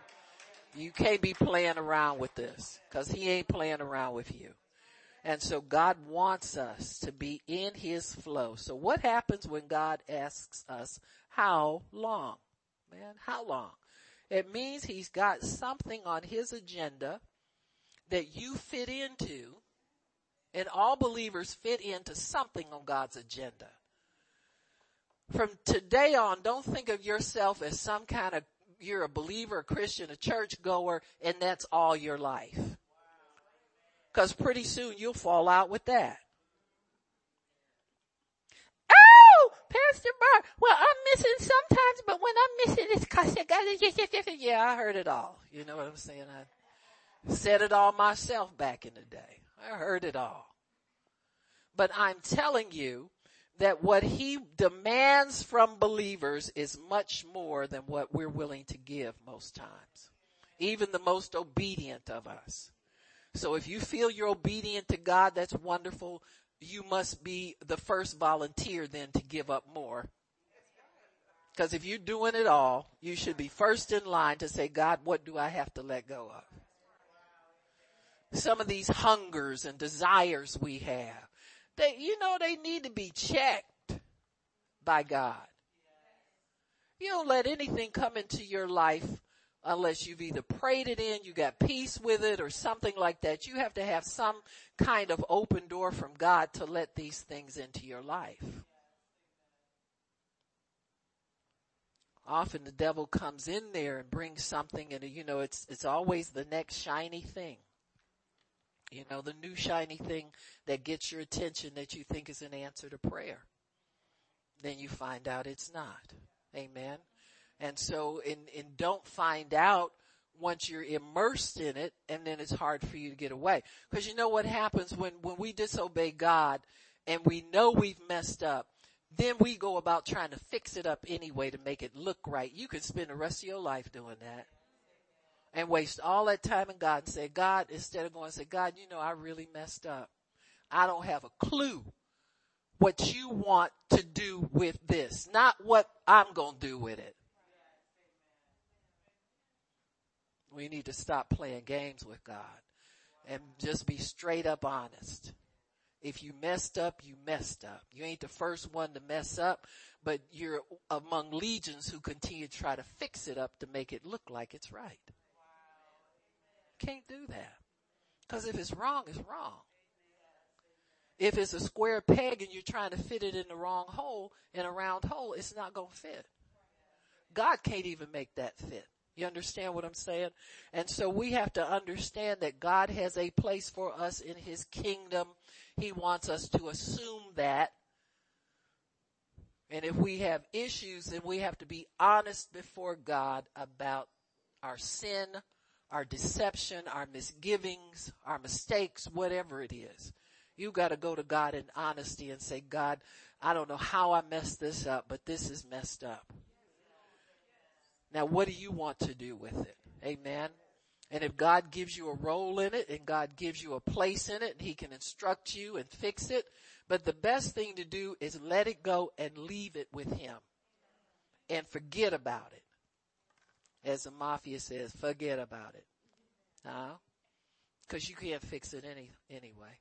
You can't be playing around with this, cause he ain't playing around with you. And so God wants us to be in his flow. So what happens when God asks us, how long? Man, how long? It means he's got something on his agenda that you fit into and all believers fit into something on God's agenda. From today on, don't think of yourself as some kind of, you're a believer, a Christian, a church goer, and that's all your life. Cause pretty soon you'll fall out with that. Oh, Pastor Mark, well I'm missing sometimes, but when I'm missing it's cause I said, God, yeah, I heard it all. You know what I'm saying? I said it all myself back in the day. I heard it all. But I'm telling you that what he demands from believers is much more than what we're willing to give most times. Even the most obedient of us. So if you feel you're obedient to God, that's wonderful. You must be the first volunteer then to give up more. Because if you're doing it all, you should be first in line to say, God, what do I have to let go of? Some of these hungers and desires we have, they, you know, they need to be checked by God. You don't let anything come into your life unless you've either prayed it in, you got peace with it or something like that. You have to have some kind of open door from God to let these things into your life. Often the devil comes in there and brings something and you know, it's, it's always the next shiny thing. You know, the new shiny thing that gets your attention that you think is an answer to prayer. Then you find out it's not. Amen. And so, and, and don't find out once you're immersed in it and then it's hard for you to get away. Cause you know what happens when, when we disobey God and we know we've messed up, then we go about trying to fix it up anyway to make it look right. You could spend the rest of your life doing that and waste all that time in God and say, God, instead of going and say, God, you know, I really messed up. I don't have a clue what you want to do with this, not what I'm going to do with it. We need to stop playing games with God and just be straight up honest. If you messed up, you messed up. You ain't the first one to mess up, but you're among legions who continue to try to fix it up to make it look like it's right. Can't do that. Cause if it's wrong, it's wrong. If it's a square peg and you're trying to fit it in the wrong hole, in a round hole, it's not gonna fit. God can't even make that fit. You understand what I'm saying? And so we have to understand that God has a place for us in His kingdom. He wants us to assume that. And if we have issues, then we have to be honest before God about our sin, our deception, our misgivings, our mistakes, whatever it is. You gotta go to God in honesty and say, God, I don't know how I messed this up, but this is messed up. Now what do you want to do with it? Amen. And if God gives you a role in it and God gives you a place in it he can instruct you and fix it, but the best thing to do is let it go and leave it with him and forget about it. As the mafia says, forget about it. Huh? Cause you can't fix it any, anyway.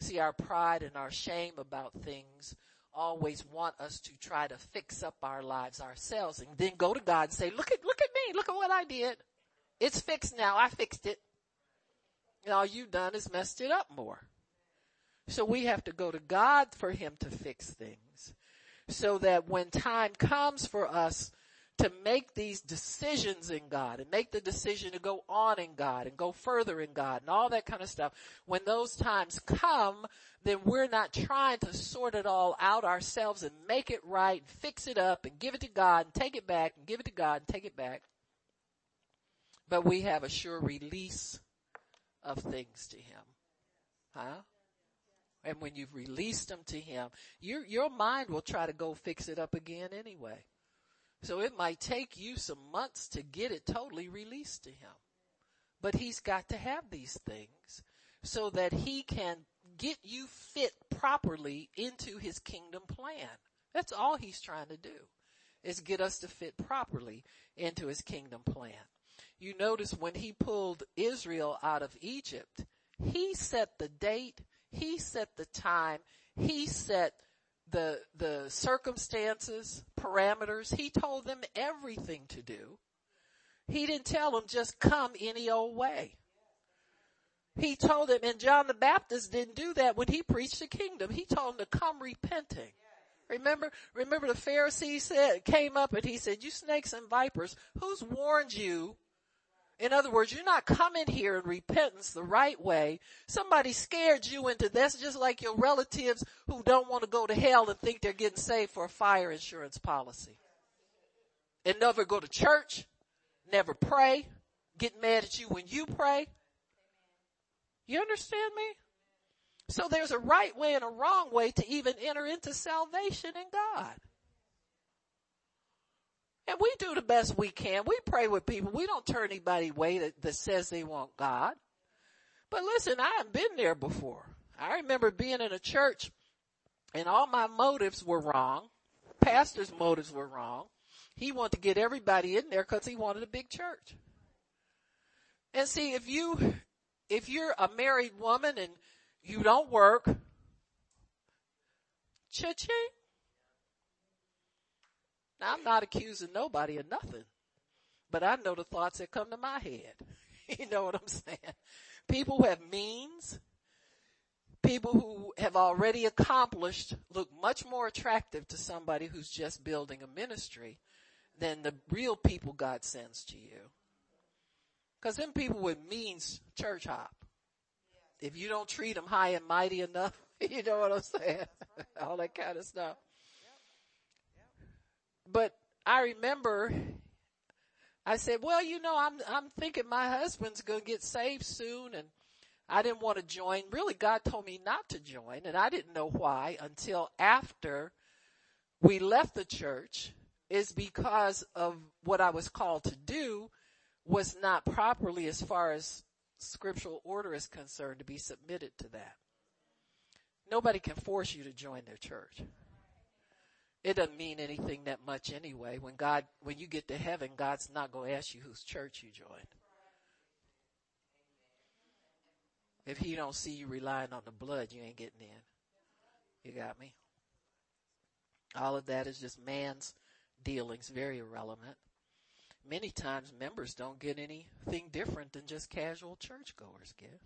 See, our pride and our shame about things always want us to try to fix up our lives ourselves and then go to God and say, look at, look at me. Look at what I did. It's fixed now. I fixed it. And all you've done is messed it up more. So we have to go to God for him to fix things so that when time comes for us to make these decisions in God and make the decision to go on in God and go further in God and all that kind of stuff. When those times come, then we're not trying to sort it all out ourselves and make it right, fix it up and give it to God and take it back and give it to God and take it back. But we have a sure release of things to Him. Huh? And when you've released them to Him, your, your mind will try to go fix it up again anyway. So it might take you some months to get it totally released to him. But he's got to have these things so that he can get you fit properly into his kingdom plan. That's all he's trying to do is get us to fit properly into his kingdom plan. You notice when he pulled Israel out of Egypt, he set the date, he set the time, he set the, the circumstances, parameters. He told them everything to do. He didn't tell them just come any old way. He told them, and John the Baptist didn't do that when he preached the kingdom. He told them to come repenting. Remember, remember the Pharisees said, came up and he said, you snakes and vipers, who's warned you in other words, you're not coming here in repentance the right way. Somebody scared you into this just like your relatives who don't want to go to hell and think they're getting saved for a fire insurance policy. and never go to church, never pray, get mad at you when you pray. You understand me? So there's a right way and a wrong way to even enter into salvation in God. And we do the best we can. We pray with people. We don't turn anybody away that, that says they want God. But listen, I have been there before. I remember being in a church and all my motives were wrong. Pastor's motives were wrong. He wanted to get everybody in there because he wanted a big church. And see, if you, if you're a married woman and you don't work, cha-ching. Now I'm not accusing nobody of nothing, but I know the thoughts that come to my head. (laughs) you know what I'm saying? People who have means, people who have already accomplished look much more attractive to somebody who's just building a ministry than the real people God sends to you. Cause them people with means church hop. If you don't treat them high and mighty enough, (laughs) you know what I'm saying? (laughs) All that kind of stuff. But I remember I said, well, you know, I'm, I'm thinking my husband's going to get saved soon and I didn't want to join. Really, God told me not to join and I didn't know why until after we left the church is because of what I was called to do was not properly as far as scriptural order is concerned to be submitted to that. Nobody can force you to join their church. It doesn't mean anything that much anyway. When God, when you get to heaven, God's not going to ask you whose church you joined. If he don't see you relying on the blood, you ain't getting in. You got me? All of that is just man's dealings, very irrelevant. Many times members don't get anything different than just casual churchgoers get.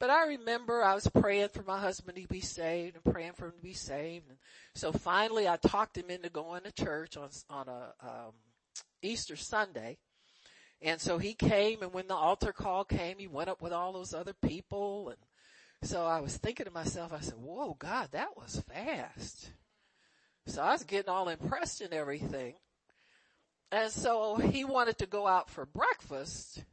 But I remember I was praying for my husband to be saved and praying for him to be saved. And so finally I talked him into going to church on, on a, um, Easter Sunday. And so he came and when the altar call came, he went up with all those other people. And so I was thinking to myself, I said, whoa, God, that was fast. So I was getting all impressed and everything. And so he wanted to go out for breakfast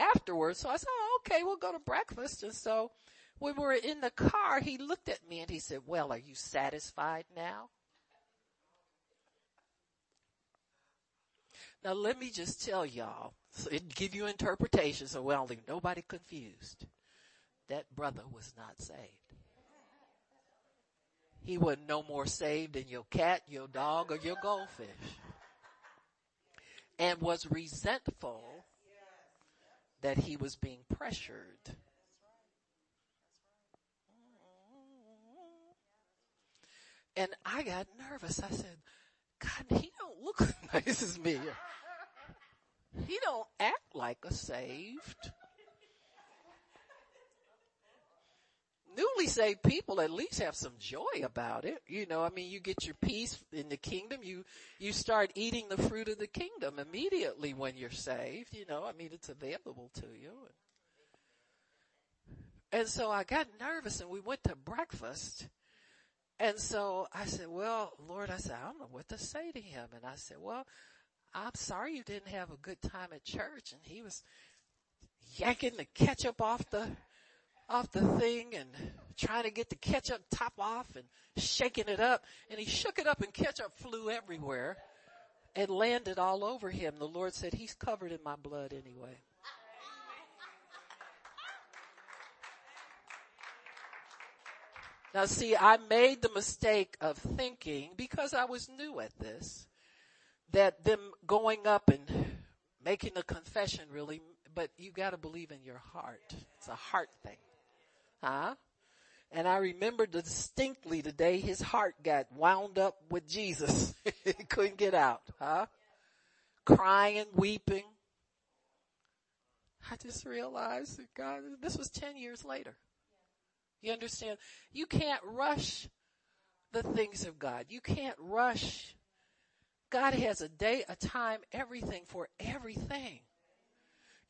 afterwards. So I said, oh, okay, we'll go to breakfast. And so when we were in the car, he looked at me and he said, well, are you satisfied now? Now let me just tell y'all, so it give you interpretation so well leave nobody confused. That brother was not saved. He wasn't no more saved than your cat, your dog, or your goldfish. And was resentful that he was being pressured. And I got nervous. I said, God, he don't look as (laughs) nice as me. He don't act like a saved. Newly saved people at least have some joy about it. You know, I mean, you get your peace in the kingdom. You, you start eating the fruit of the kingdom immediately when you're saved. You know, I mean, it's available to you. And so I got nervous and we went to breakfast. And so I said, well, Lord, I said, I don't know what to say to him. And I said, well, I'm sorry you didn't have a good time at church. And he was yanking the ketchup off the off the thing and trying to get the ketchup top off and shaking it up. And he shook it up and ketchup flew everywhere and landed all over him. The Lord said, he's covered in my blood anyway. Now see, I made the mistake of thinking, because I was new at this, that them going up and making a confession really, but you gotta believe in your heart. It's a heart thing. Huh? And I remember distinctly the day his heart got wound up with Jesus. (laughs) he couldn't get out, huh? Crying, weeping. I just realized that God, this was 10 years later. You understand? You can't rush the things of God. You can't rush. God has a day, a time, everything for everything.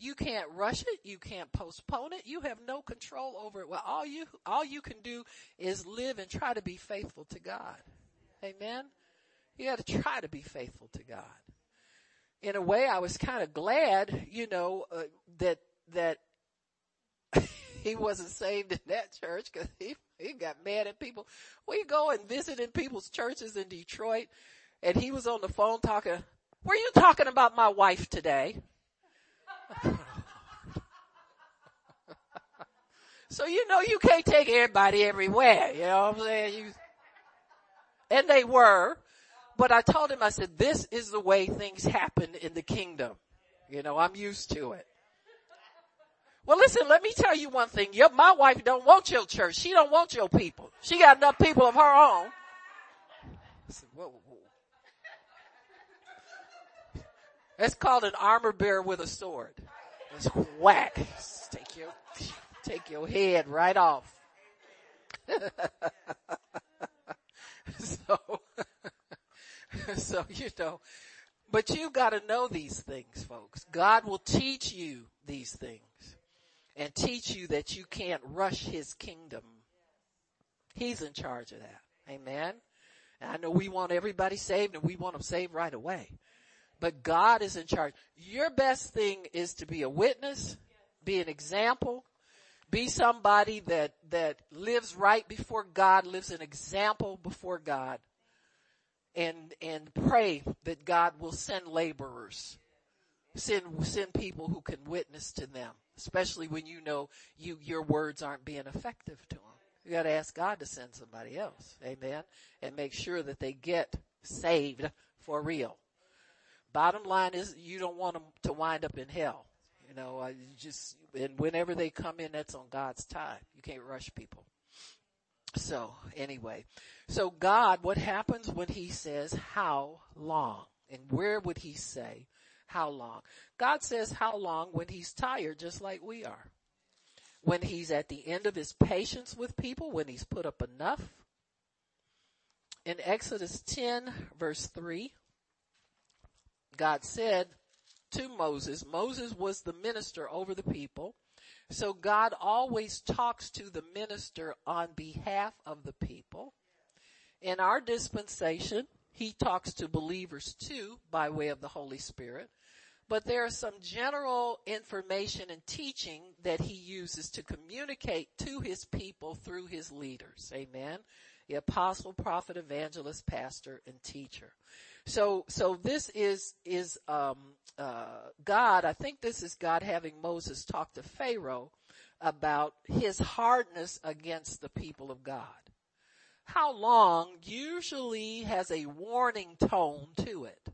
You can't rush it. You can't postpone it. You have no control over it. Well, all you, all you can do is live and try to be faithful to God. Amen. You gotta try to be faithful to God. In a way, I was kind of glad, you know, uh, that, that (laughs) he wasn't saved in that church because he, he got mad at people. We go and visit in people's churches in Detroit and he was on the phone talking, were you talking about my wife today? (laughs) so you know you can't take everybody everywhere, you know what I'm saying? You, and they were, but I told him, I said, this is the way things happen in the kingdom. You know, I'm used to it. Well listen, let me tell you one thing. Your, my wife don't want your church. She don't want your people. She got enough people of her own. I said, whoa, whoa. That's called an armor bearer with a sword. It's whack. Take your, take your head right off. (laughs) so, (laughs) so, you know, but you gotta know these things, folks. God will teach you these things and teach you that you can't rush his kingdom. He's in charge of that. Amen. And I know we want everybody saved and we want them saved right away but God is in charge. Your best thing is to be a witness, be an example, be somebody that, that lives right before God, lives an example before God, and, and pray that God will send laborers. Send, send people who can witness to them, especially when you know you, your words aren't being effective to them. You gotta ask God to send somebody else. Amen. And make sure that they get saved for real. Bottom line is you don't want them to wind up in hell. You know, I just, and whenever they come in, that's on God's time. You can't rush people. So anyway, so God, what happens when he says how long? And where would he say how long? God says how long when he's tired, just like we are. When he's at the end of his patience with people, when he's put up enough. In Exodus 10 verse 3, God said to Moses, Moses was the minister over the people. So God always talks to the minister on behalf of the people. In our dispensation, he talks to believers too by way of the Holy Spirit. But there is some general information and teaching that he uses to communicate to his people through his leaders. Amen. The apostle, prophet, evangelist, pastor, and teacher. So, so this is, is, um, uh, God, I think this is God having Moses talk to Pharaoh about his hardness against the people of God. How long usually has a warning tone to it.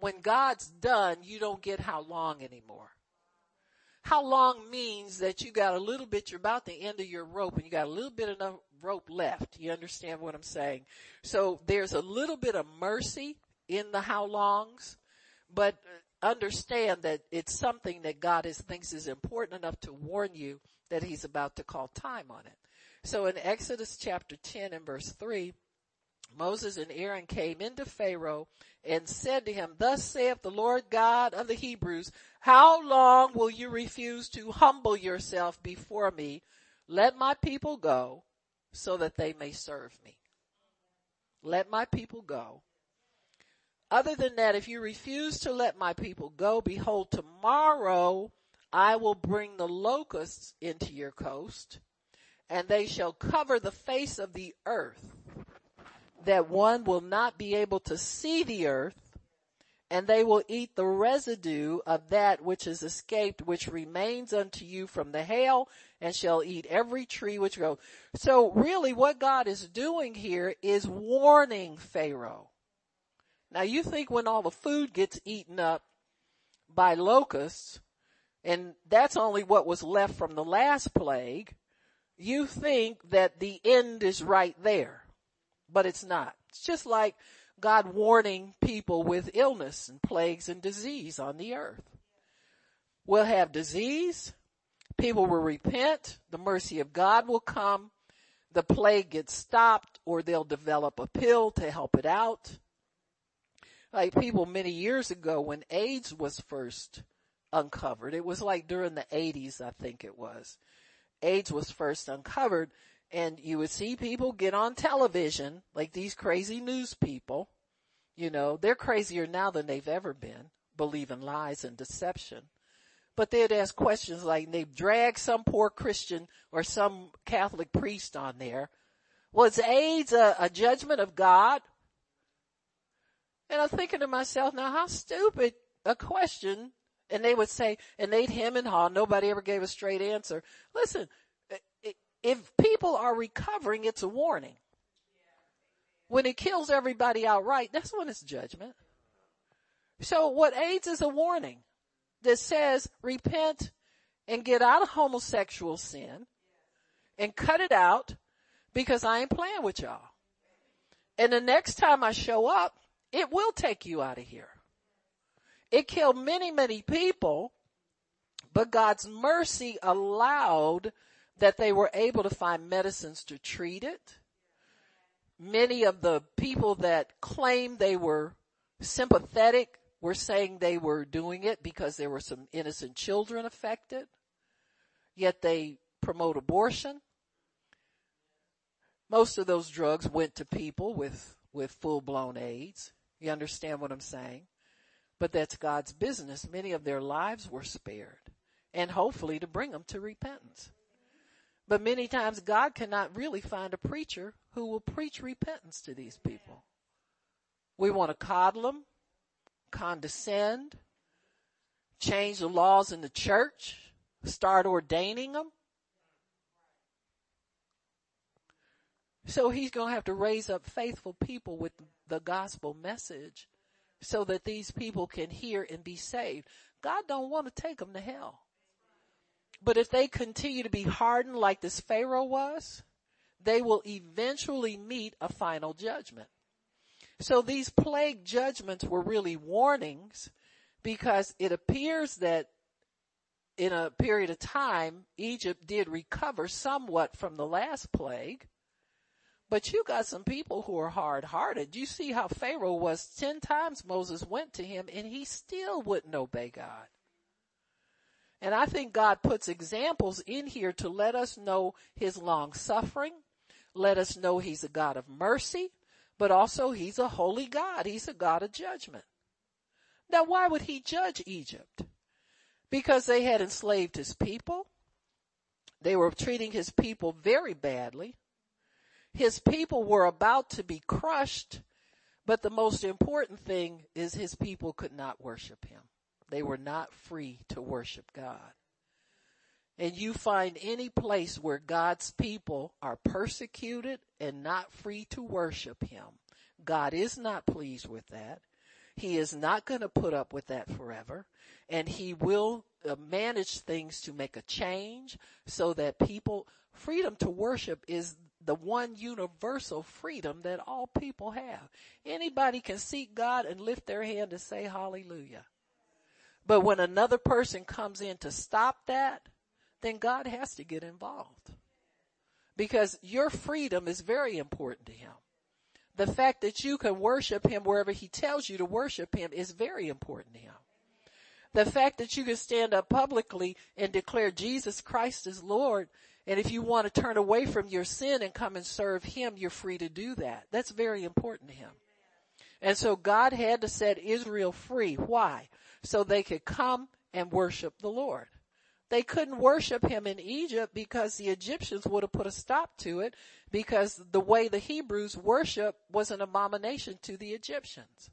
When God's done, you don't get how long anymore. How long means that you got a little bit, you're about the end of your rope and you got a little bit enough rope left. You understand what I'm saying? So there's a little bit of mercy in the how longs, but understand that it's something that God is, thinks is important enough to warn you that he's about to call time on it. So in Exodus chapter 10 and verse 3, Moses and Aaron came into Pharaoh and said to him, thus saith the Lord God of the Hebrews, how long will you refuse to humble yourself before me? Let my people go so that they may serve me. Let my people go. Other than that, if you refuse to let my people go, behold, tomorrow I will bring the locusts into your coast and they shall cover the face of the earth that one will not be able to see the earth and they will eat the residue of that which is escaped, which remains unto you from the hail, and shall eat every tree which grows. So really what God is doing here is warning Pharaoh. Now you think when all the food gets eaten up by locusts, and that's only what was left from the last plague, you think that the end is right there. But it's not. It's just like God warning people with illness and plagues and disease on the earth. We'll have disease. People will repent. The mercy of God will come. The plague gets stopped or they'll develop a pill to help it out. Like people many years ago when AIDS was first uncovered, it was like during the 80s, I think it was. AIDS was first uncovered and you would see people get on television, like these crazy news people, You know, they're crazier now than they've ever been, believing lies and deception. But they'd ask questions like, they'd drag some poor Christian or some Catholic priest on there. Was AIDS a, a judgment of God? And I'm thinking to myself, now how stupid a question. And they would say, and they'd hem and haw. Nobody ever gave a straight answer. Listen, if people are recovering, it's a warning. When it kills everybody outright, that's when it's judgment. So what AIDS is a warning that says repent and get out of homosexual sin and cut it out because I ain't playing with y'all. And the next time I show up, it will take you out of here. It killed many, many people, but God's mercy allowed that they were able to find medicines to treat it. Many of the people that claimed they were sympathetic were saying they were doing it because there were some innocent children affected. Yet they promote abortion. Most of those drugs went to people with, with full blown AIDS. You understand what I'm saying? But that's God's business. Many of their lives were spared and hopefully to bring them to repentance. But many times God cannot really find a preacher who will preach repentance to these people. We want to coddle them, condescend, change the laws in the church, start ordaining them. So he's going to have to raise up faithful people with the gospel message so that these people can hear and be saved. God don't want to take them to hell. But if they continue to be hardened like this Pharaoh was, they will eventually meet a final judgment. So these plague judgments were really warnings because it appears that in a period of time, Egypt did recover somewhat from the last plague, but you got some people who are hard hearted. You see how Pharaoh was 10 times Moses went to him and he still wouldn't obey God. And I think God puts examples in here to let us know his long suffering, let us know he's a God of mercy, but also he's a holy God. He's a God of judgment. Now why would he judge Egypt? Because they had enslaved his people. They were treating his people very badly. His people were about to be crushed, but the most important thing is his people could not worship him. They were not free to worship God. And you find any place where God's people are persecuted and not free to worship him. God is not pleased with that. He is not going to put up with that forever and he will uh, manage things to make a change so that people freedom to worship is the one universal freedom that all people have. Anybody can seek God and lift their hand and say hallelujah. But when another person comes in to stop that, then God has to get involved. Because your freedom is very important to Him. The fact that you can worship Him wherever He tells you to worship Him is very important to Him. The fact that you can stand up publicly and declare Jesus Christ as Lord and if you want to turn away from your sin and come and serve Him, you're free to do that. That's very important to Him. And so God had to set Israel free. Why? So they could come and worship the Lord. They couldn't worship Him in Egypt because the Egyptians would have put a stop to it because the way the Hebrews worship was an abomination to the Egyptians.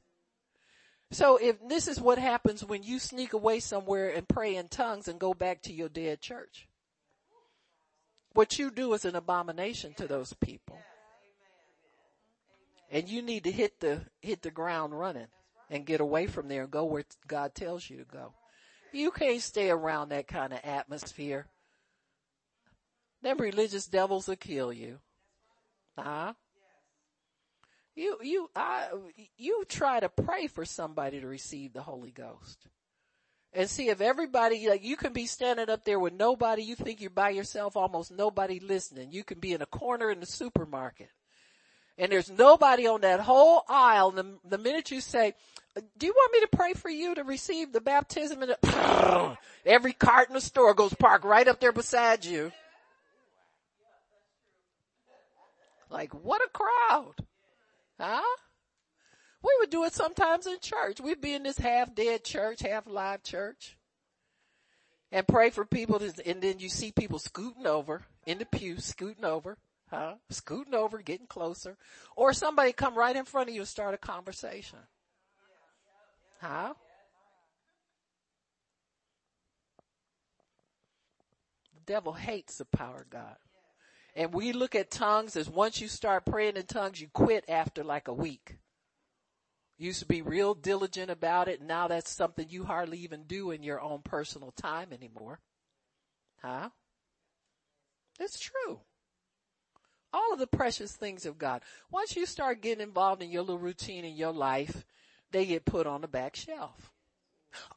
So if this is what happens when you sneak away somewhere and pray in tongues and go back to your dead church. What you do is an abomination to those people. And you need to hit the, hit the ground running and get away from there and go where God tells you to go. You can't stay around that kind of atmosphere. Them religious devils will kill you. Huh? You, you, I, you try to pray for somebody to receive the Holy Ghost and see if everybody, like you can be standing up there with nobody, you think you're by yourself, almost nobody listening. You can be in a corner in the supermarket and there's nobody on that whole aisle. The, the minute you say, do you want me to pray for you to receive the baptism? And (laughs) every cart in the store goes park right up there beside you. Like what a crowd. Huh? We would do it sometimes in church. We'd be in this half dead church, half live church and pray for people to, and then you see people scooting over in the pew, scooting over, huh? Scooting over, getting closer. Or somebody come right in front of you and start a conversation. Huh? The devil hates the power of God. And we look at tongues as once you start praying in tongues, you quit after like a week. You used to be real diligent about it. Now that's something you hardly even do in your own personal time anymore. Huh? It's true. All of the precious things of God. Once you start getting involved in your little routine in your life, they get put on the back shelf.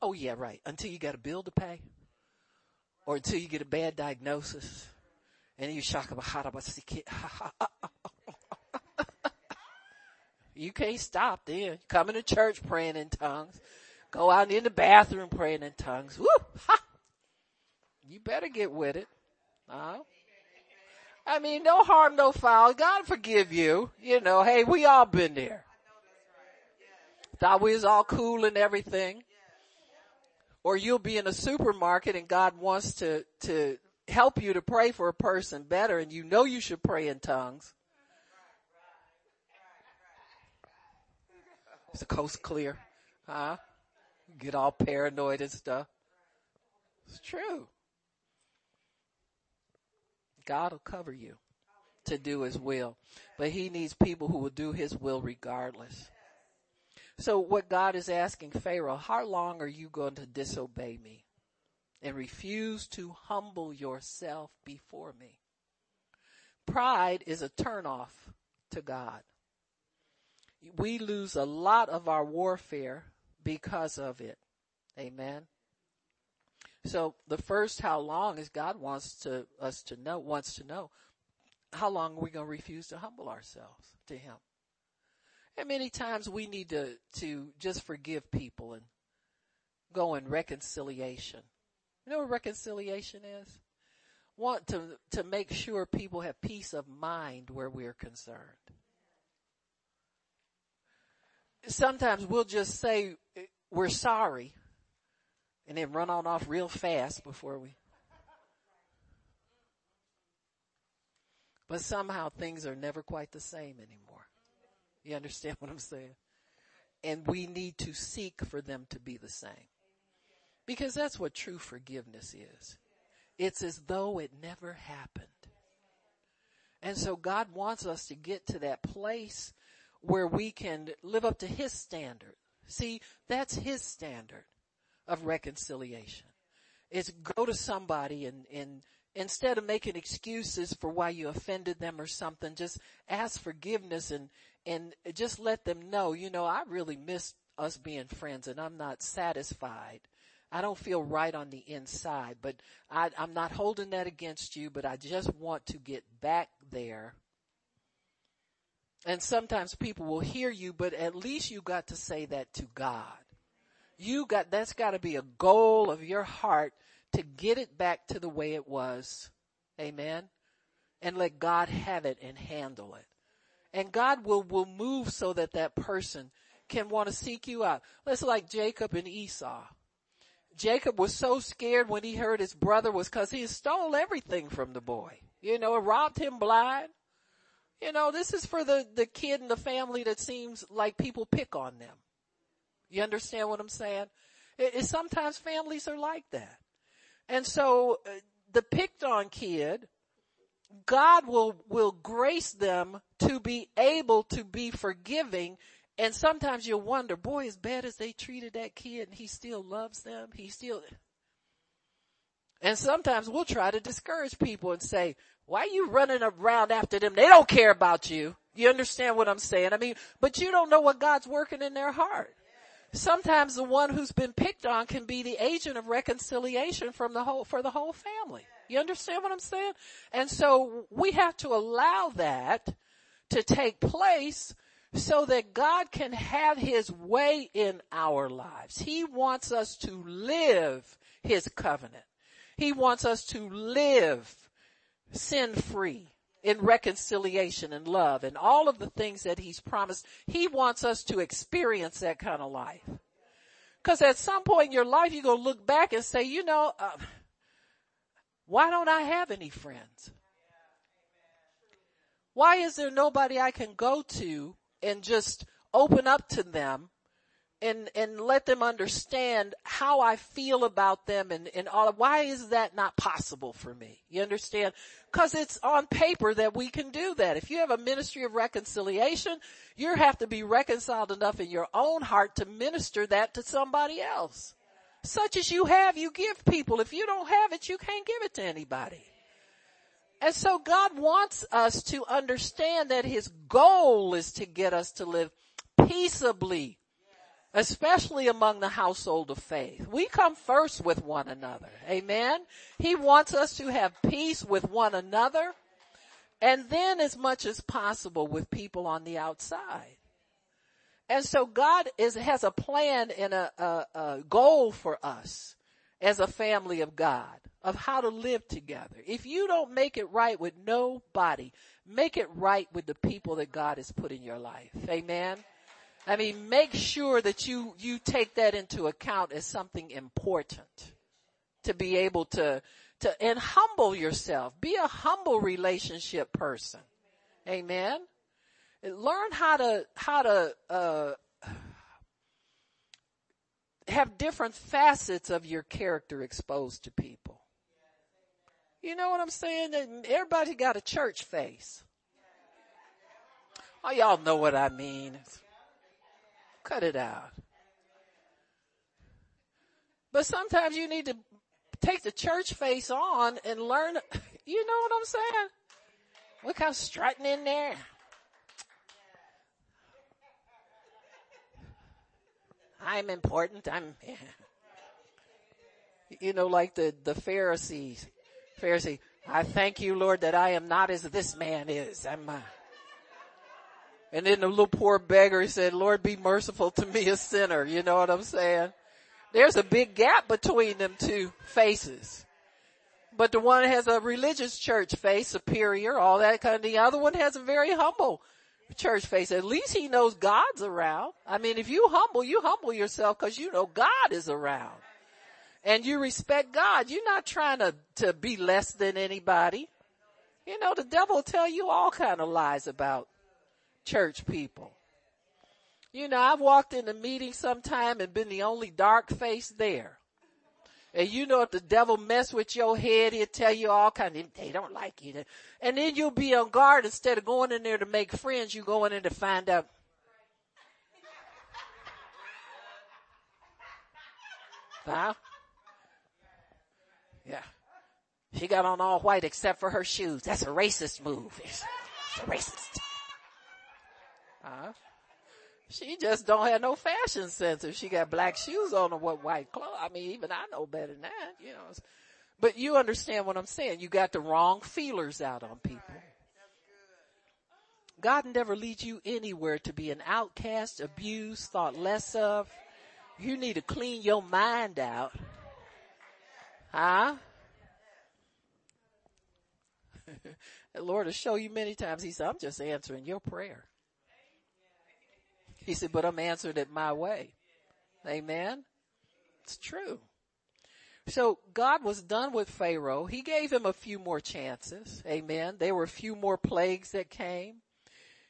Oh yeah, right. Until you got a bill to pay. Or until you get a bad diagnosis. And you shock about how to see. You can't stop then. Coming to church praying in tongues. Go out in the bathroom praying in tongues. Woo! Ha! You better get with it. Uh, I mean, no harm, no foul. God forgive you. You know, hey, we all been there. Thought we was all cool and everything. Or you'll be in a supermarket and God wants to, to help you to pray for a person better and you know you should pray in tongues. Is the coast clear? Huh? Get all paranoid and stuff. It's true. God will cover you to do his will, but he needs people who will do his will regardless. So what God is asking Pharaoh, how long are you going to disobey me and refuse to humble yourself before me? Pride is a turnoff to God we lose a lot of our warfare because of it. Amen. So the first how long is God wants to us to know wants to know how long are we going to refuse to humble ourselves to him? And many times we need to to just forgive people and go in reconciliation. You know what reconciliation is? Want to to make sure people have peace of mind where we're concerned sometimes we'll just say we're sorry and then run on off real fast before we. But somehow things are never quite the same anymore. You understand what I'm saying? And we need to seek for them to be the same. Because that's what true forgiveness is. It's as though it never happened. And so God wants us to get to that place where we can live up to his standard. See, that's his standard of reconciliation. Is go to somebody and, and instead of making excuses for why you offended them or something, just ask forgiveness and, and just let them know, you know, I really miss us being friends and I'm not satisfied. I don't feel right on the inside, but I, I'm not holding that against you, but I just want to get back there and sometimes people will hear you, but at least you got to say that to God. You got, that's gotta be a goal of your heart to get it back to the way it was. Amen. And let God have it and handle it. And God will, will move so that that person can want to seek you out. Let's like Jacob and Esau. Jacob was so scared when he heard his brother was cause he stole everything from the boy. You know, robbed him blind you know, this is for the, the kid and the family that seems like people pick on them. You understand what I'm saying? It, it sometimes families are like that. And so uh, the picked on kid, God will, will grace them to be able to be forgiving. And sometimes you'll wonder, boy, as bad as they treated that kid and he still loves them, he still, and sometimes we'll try to discourage people and say, why are you running around after them? They don't care about you. You understand what I'm saying? I mean, but you don't know what God's working in their heart. Sometimes the one who's been picked on can be the agent of reconciliation from the whole, for the whole family. You understand what I'm saying? And so we have to allow that to take place so that God can have his way in our lives. He wants us to live his covenant. He wants us to live sin free. In reconciliation and love and all of the things that he's promised. He wants us to experience that kind of life. Cause at some point in your life, you're going to look back and say, you know, uh, why don't I have any friends? Why is there nobody I can go to and just open up to them and, and let them understand how I feel about them and, and all. Why is that not possible for me? You understand? Cause it's on paper that we can do that. If you have a ministry of reconciliation, you have to be reconciled enough in your own heart to minister that to somebody else. Such as you have, you give people. If you don't have it, you can't give it to anybody. And so God wants us to understand that His goal is to get us to live peaceably especially among the household of faith. We come first with one another. Amen. He wants us to have peace with one another and then as much as possible with people on the outside. And so God is, has a plan and a, a, a goal for us as a family of God of how to live together. If you don't make it right with nobody, make it right with the people that God has put in your life. Amen. I mean, make sure that you, you take that into account as something important to be able to, to, and humble yourself. Be a humble relationship person. Amen. Learn how to, how to, uh, have different facets of your character exposed to people. You know what I'm saying? Everybody got a church face. Oh, y'all know what I mean. Cut it out. But sometimes you need to take the church face on and learn, you know what I'm saying? Look how strutting in there. I'm important. I'm, you know, like the, the Pharisees. Pharisee, I thank you, Lord, that I am not as this man is. I'm, uh, and then the little poor beggar said, Lord, be merciful to me, a sinner. You know what I'm saying? There's a big gap between them two faces. But the one has a religious church face, superior, all that kind of, the other one has a very humble church face. At least he knows God's around. I mean, if you humble, you humble yourself because you know God is around. And you respect God. You're not trying to, to be less than anybody. You know, the devil will tell you all kind of lies about church people. You know, I've walked in a meeting sometime and been the only dark face there. And you know, if the devil mess with your head, he'll tell you all kind of, they don't like you. And then you'll be on guard instead of going in there to make friends, you go in there to find out. Huh? Yeah. She got on all white except for her shoes. That's a racist move. It's, it's a racist. Huh? She just don't have no fashion sense. If she got black shoes on or what white clothes, I mean, even I know better than that, you know. But you understand what I'm saying. You got the wrong feelers out on people. God never leads you anywhere to be an outcast, abused, thought less of. You need to clean your mind out. Huh? (laughs) the Lord will show you many times. He said, I'm just answering your prayer. He said, but I'm answered it my way. Amen. It's true. So God was done with Pharaoh. He gave him a few more chances. Amen. There were a few more plagues that came.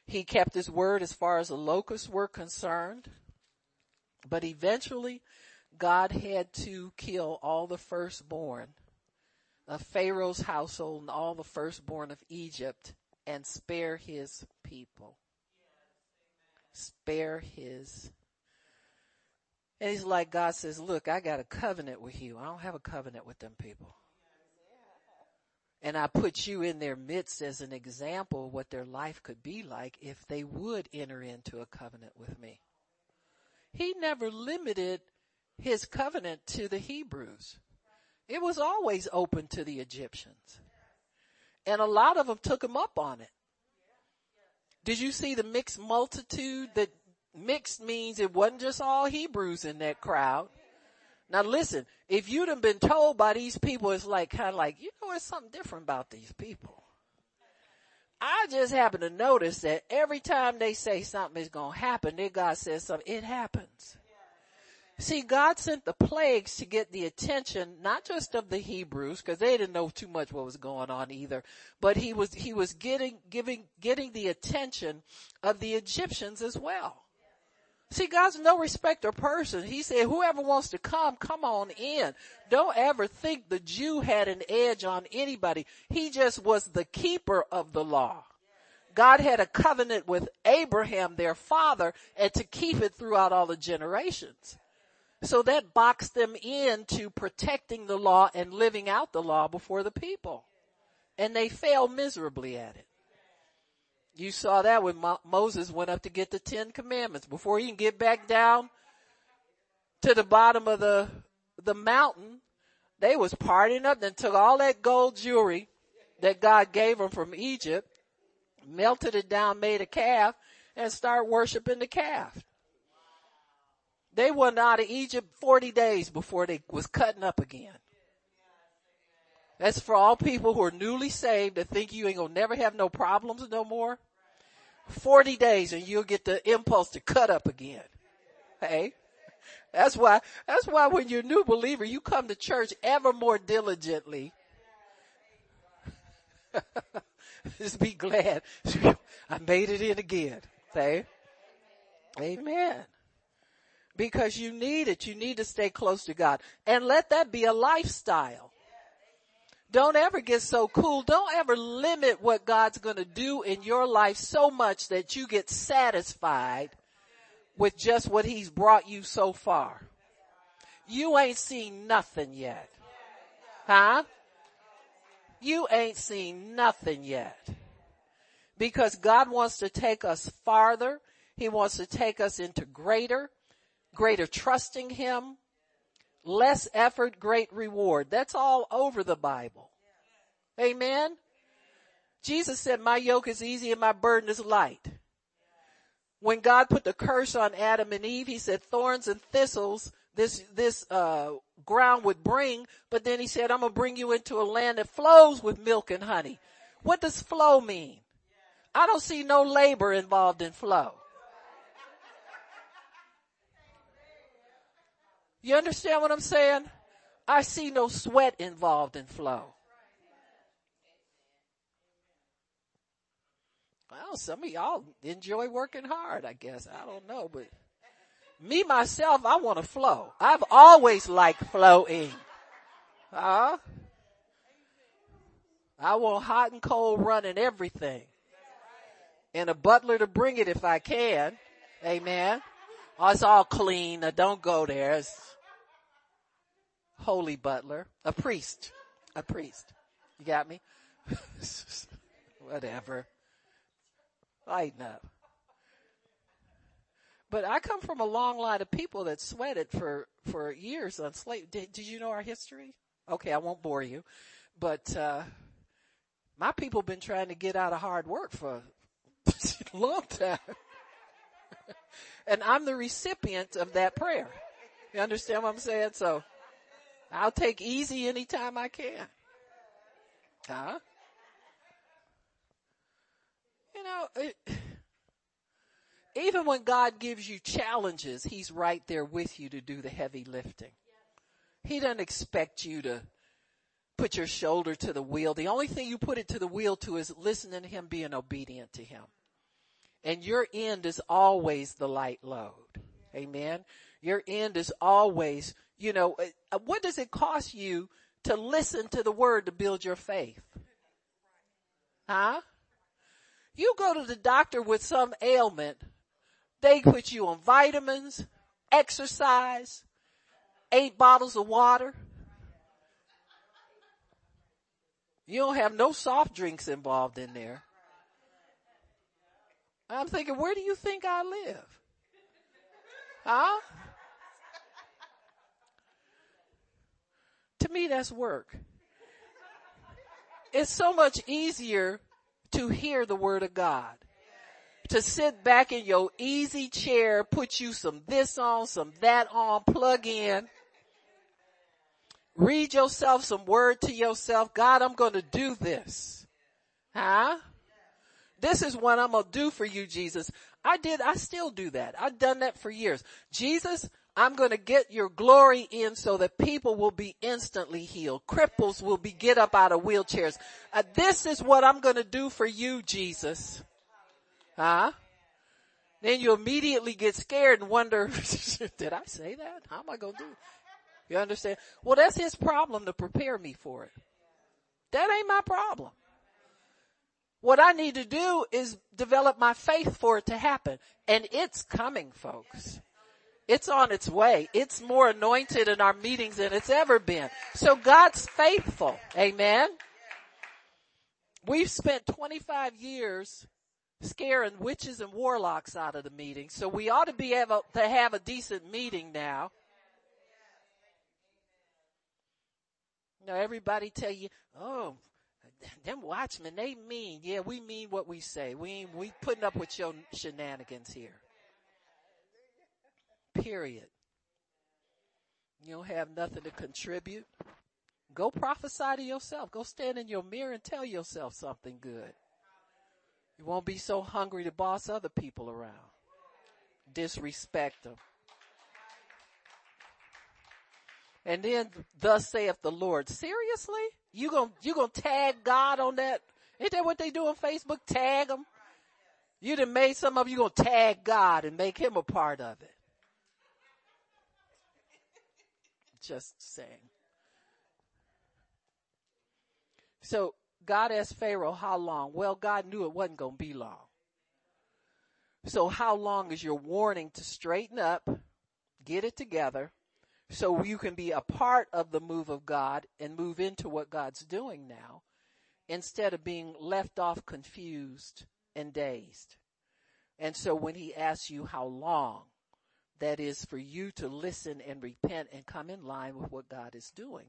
He kept his word as far as the locusts were concerned. But eventually God had to kill all the firstborn of Pharaoh's household and all the firstborn of Egypt and spare his people spare his. And he's like, God says, look, I got a covenant with you. I don't have a covenant with them people. And I put you in their midst as an example what their life could be like if they would enter into a covenant with me. He never limited his covenant to the Hebrews. It was always open to the Egyptians. And a lot of them took him up on it. Did you see the mixed multitude that mixed means it wasn't just all Hebrews in that crowd. Now listen, if you'd have been told by these people, it's like kind of like, you know, there's something different about these people. I just happen to notice that every time they say something is going to happen, then God says something, it happens. See, God sent the plagues to get the attention, not just of the Hebrews, because they didn't know too much what was going on either, but he was, he was getting, giving, getting the attention of the Egyptians as well. See, God's no respecter person. He said, whoever wants to come, come on in. Don't ever think the Jew had an edge on anybody. He just was the keeper of the law. God had a covenant with Abraham, their father, and to keep it throughout all the generations. So that boxed them into protecting the law and living out the law before the people. And they failed miserably at it. You saw that when Mo- Moses went up to get the Ten Commandments. Before he can get back down to the bottom of the, the mountain, they was partying up and took all that gold jewelry that God gave them from Egypt, melted it down, made a calf, and started worshiping the calf. They went out of Egypt 40 days before they was cutting up again. That's for all people who are newly saved that think you ain't gonna never have no problems no more. 40 days and you'll get the impulse to cut up again. Hey? That's why, that's why when you're a new believer, you come to church ever more diligently. (laughs) Just be glad. (laughs) I made it in again. Say, Amen. Because you need it. You need to stay close to God. And let that be a lifestyle. Don't ever get so cool. Don't ever limit what God's going to do in your life so much that you get satisfied with just what he's brought you so far. You ain't seen nothing yet. Huh? You ain't seen nothing yet. Because God wants to take us farther. He wants to take us into greater, greater trusting Him, less effort, great reward. That's all over the Bible. Amen. Jesus said, my yoke is easy and my burden is light. When God put the curse on Adam and Eve, he said thorns and thistles this, this, uh, ground would bring, but then he said, I'm gonna bring you into a land that flows with milk and honey. What does flow mean? I don't see no labor involved in flow. You understand what I'm saying? I see no sweat involved in flow. Well, some of y'all enjoy working hard, I guess. I don't know, but me myself, I want to flow. I've always liked flowing. Huh? I want hot and cold running everything. And a butler to bring it if I can. Amen. Oh, it's all clean. Now don't go there. It's holy butler, a priest, a priest. You got me? (laughs) Whatever. Lighten up. But I come from a long line of people that sweated for, for years on slave. Did, did you know our history? Okay, I won't bore you, but, uh, my people been trying to get out of hard work for a (laughs) long time. (laughs) and I'm the recipient of that prayer. You understand what I'm saying? So, I'll take easy anytime I can. Huh? You know, it, even when God gives you challenges, He's right there with you to do the heavy lifting. He doesn't expect you to put your shoulder to the wheel. The only thing you put it to the wheel to is listening to Him, being obedient to Him. And your end is always the light load. Amen. Your end is always you know, uh, what does it cost you to listen to the word to build your faith? Huh? You go to the doctor with some ailment, they put you on vitamins, exercise, eight bottles of water. You don't have no soft drinks involved in there. I'm thinking, where do you think I live? Huh? To me, that's work. It's so much easier to hear the word of God. To sit back in your easy chair, put you some this on, some that on, plug in. Read yourself some word to yourself. God, I'm to do this. Huh? This is what I'm to do for you, Jesus. I did, I still do that. I've done that for years. Jesus, I'm going to get your glory in so that people will be instantly healed. Cripples will be get up out of wheelchairs. Uh, this is what I'm going to do for you, Jesus. Huh? Then you immediately get scared and wonder, (laughs) did I say that? How am I going to do it? You understand? Well, that's his problem to prepare me for it. That ain't my problem. What I need to do is develop my faith for it to happen. And it's coming, folks. It's on its way. It's more anointed in our meetings than it's ever been. So God's faithful. Amen. We've spent 25 years scaring witches and warlocks out of the meeting. So we ought to be able to have a decent meeting now. Now everybody tell you, oh, them watchmen, they mean. Yeah, we mean what we say. We we putting up with your shenanigans here. Period. You don't have nothing to contribute. Go prophesy to yourself. Go stand in your mirror and tell yourself something good. You won't be so hungry to boss other people around. Disrespect them. And then, thus saith the Lord. Seriously? You gonna, you gonna tag God on that? Ain't that what they do on Facebook? Tag them? You done made some of you gonna tag God and make him a part of it. Just saying. So God asked Pharaoh how long? Well, God knew it wasn't going to be long. So how long is your warning to straighten up, get it together, so you can be a part of the move of God and move into what God's doing now instead of being left off confused and dazed. And so when he asks you how long, that is for you to listen and repent and come in line with what God is doing.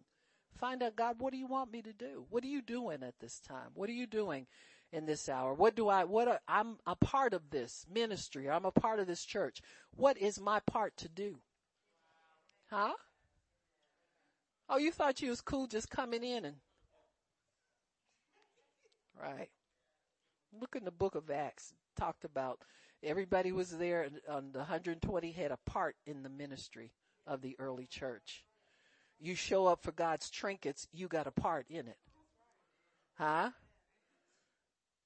Find out, God, what do you want me to do? What are you doing at this time? What are you doing in this hour? What do I, what are, I'm a part of this ministry. I'm a part of this church. What is my part to do? Huh? Oh, you thought you was cool just coming in and, right. Look in the book of Acts, talked about everybody was there and the 120 had a part in the ministry of the early church. You show up for God's trinkets, you got a part in it. Huh?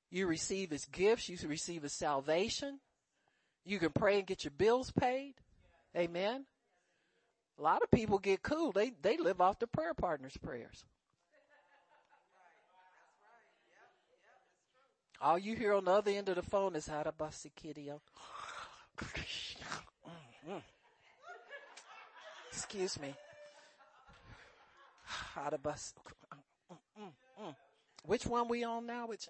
You receive his gifts, you receive his salvation. You can pray and get your bills paid. Amen. A lot of people get cool. They, they live off the prayer partners prayers. All you hear on the other end of the phone is how to bust the kitty Excuse me. How to bust. Which one we on now? Which?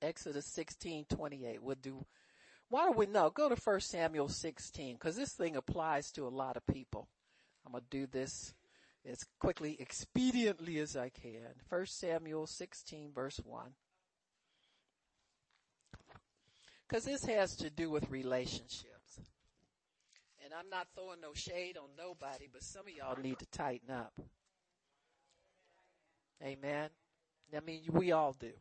Exodus 16, 28. We'll do, why don't we know? Go to 1 Samuel 16, cause this thing applies to a lot of people. I'm gonna do this as quickly, expediently as I can. 1 Samuel 16 verse 1. Cause this has to do with relationships. And I'm not throwing no shade on nobody, but some of y'all need to tighten up. Amen. I mean, we all do.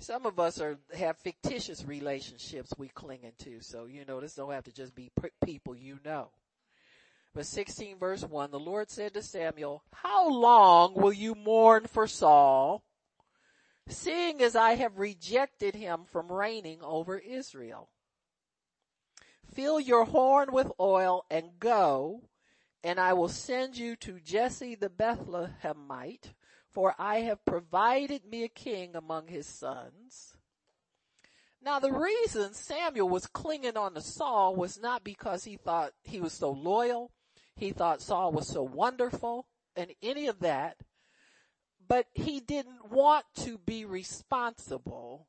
Some of us are, have fictitious relationships we cling into. So, you know, this don't have to just be people you know. But 16 verse 1, the Lord said to Samuel, how long will you mourn for Saul, seeing as I have rejected him from reigning over Israel? Fill your horn with oil and go, and I will send you to Jesse the Bethlehemite, for I have provided me a king among his sons. Now the reason Samuel was clinging on to Saul was not because he thought he was so loyal, he thought Saul was so wonderful, and any of that, but he didn't want to be responsible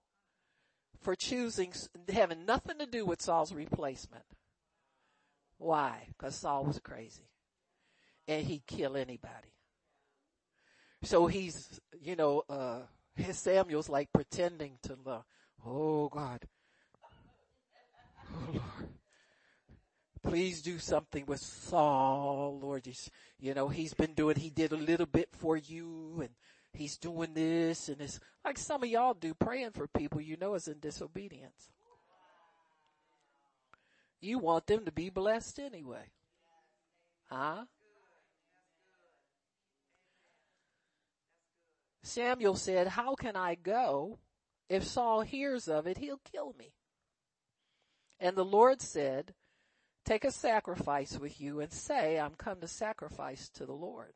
for choosing, having nothing to do with Saul's replacement. Why? Because Saul was crazy. And he'd kill anybody. So he's, you know, uh, his Samuel's like pretending to love. Oh God. Oh Lord. please do something with Saul, Lord. He's, you know, he's been doing, he did a little bit for you and he's doing this and it's like some of y'all do praying for people you know is in disobedience. You want them to be blessed anyway. Huh? Samuel said, how can I go? If Saul hears of it, he'll kill me. And the Lord said, take a sacrifice with you and say, I'm come to sacrifice to the Lord.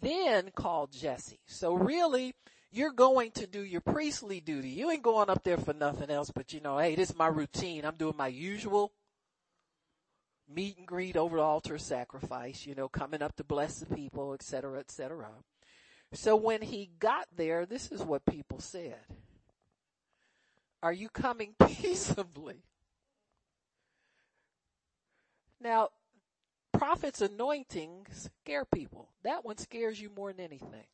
Then call Jesse. So really, you're going to do your priestly duty. You ain't going up there for nothing else, but you know, hey, this is my routine. I'm doing my usual meet and greet over the altar sacrifice, you know, coming up to bless the people, etc., etc. So when he got there, this is what people said. Are you coming (laughs) peaceably? Now, prophet's anointings scare people. That one scares you more than anything.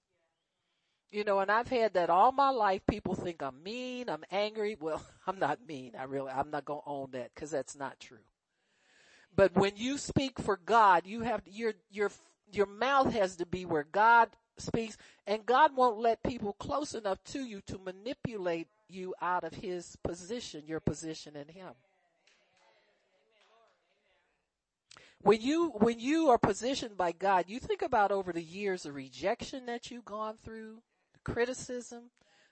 You know, and I've had that all my life. People think I'm mean, I'm angry. Well, (laughs) I'm not mean. I really, I'm not going to own that because that's not true. But when you speak for God, you have, your, your, your mouth has to be where God speaks and God won't let people close enough to you to manipulate you out of his position, your position in him. When you, when you are positioned by God, you think about over the years the rejection that you've gone through, the criticism,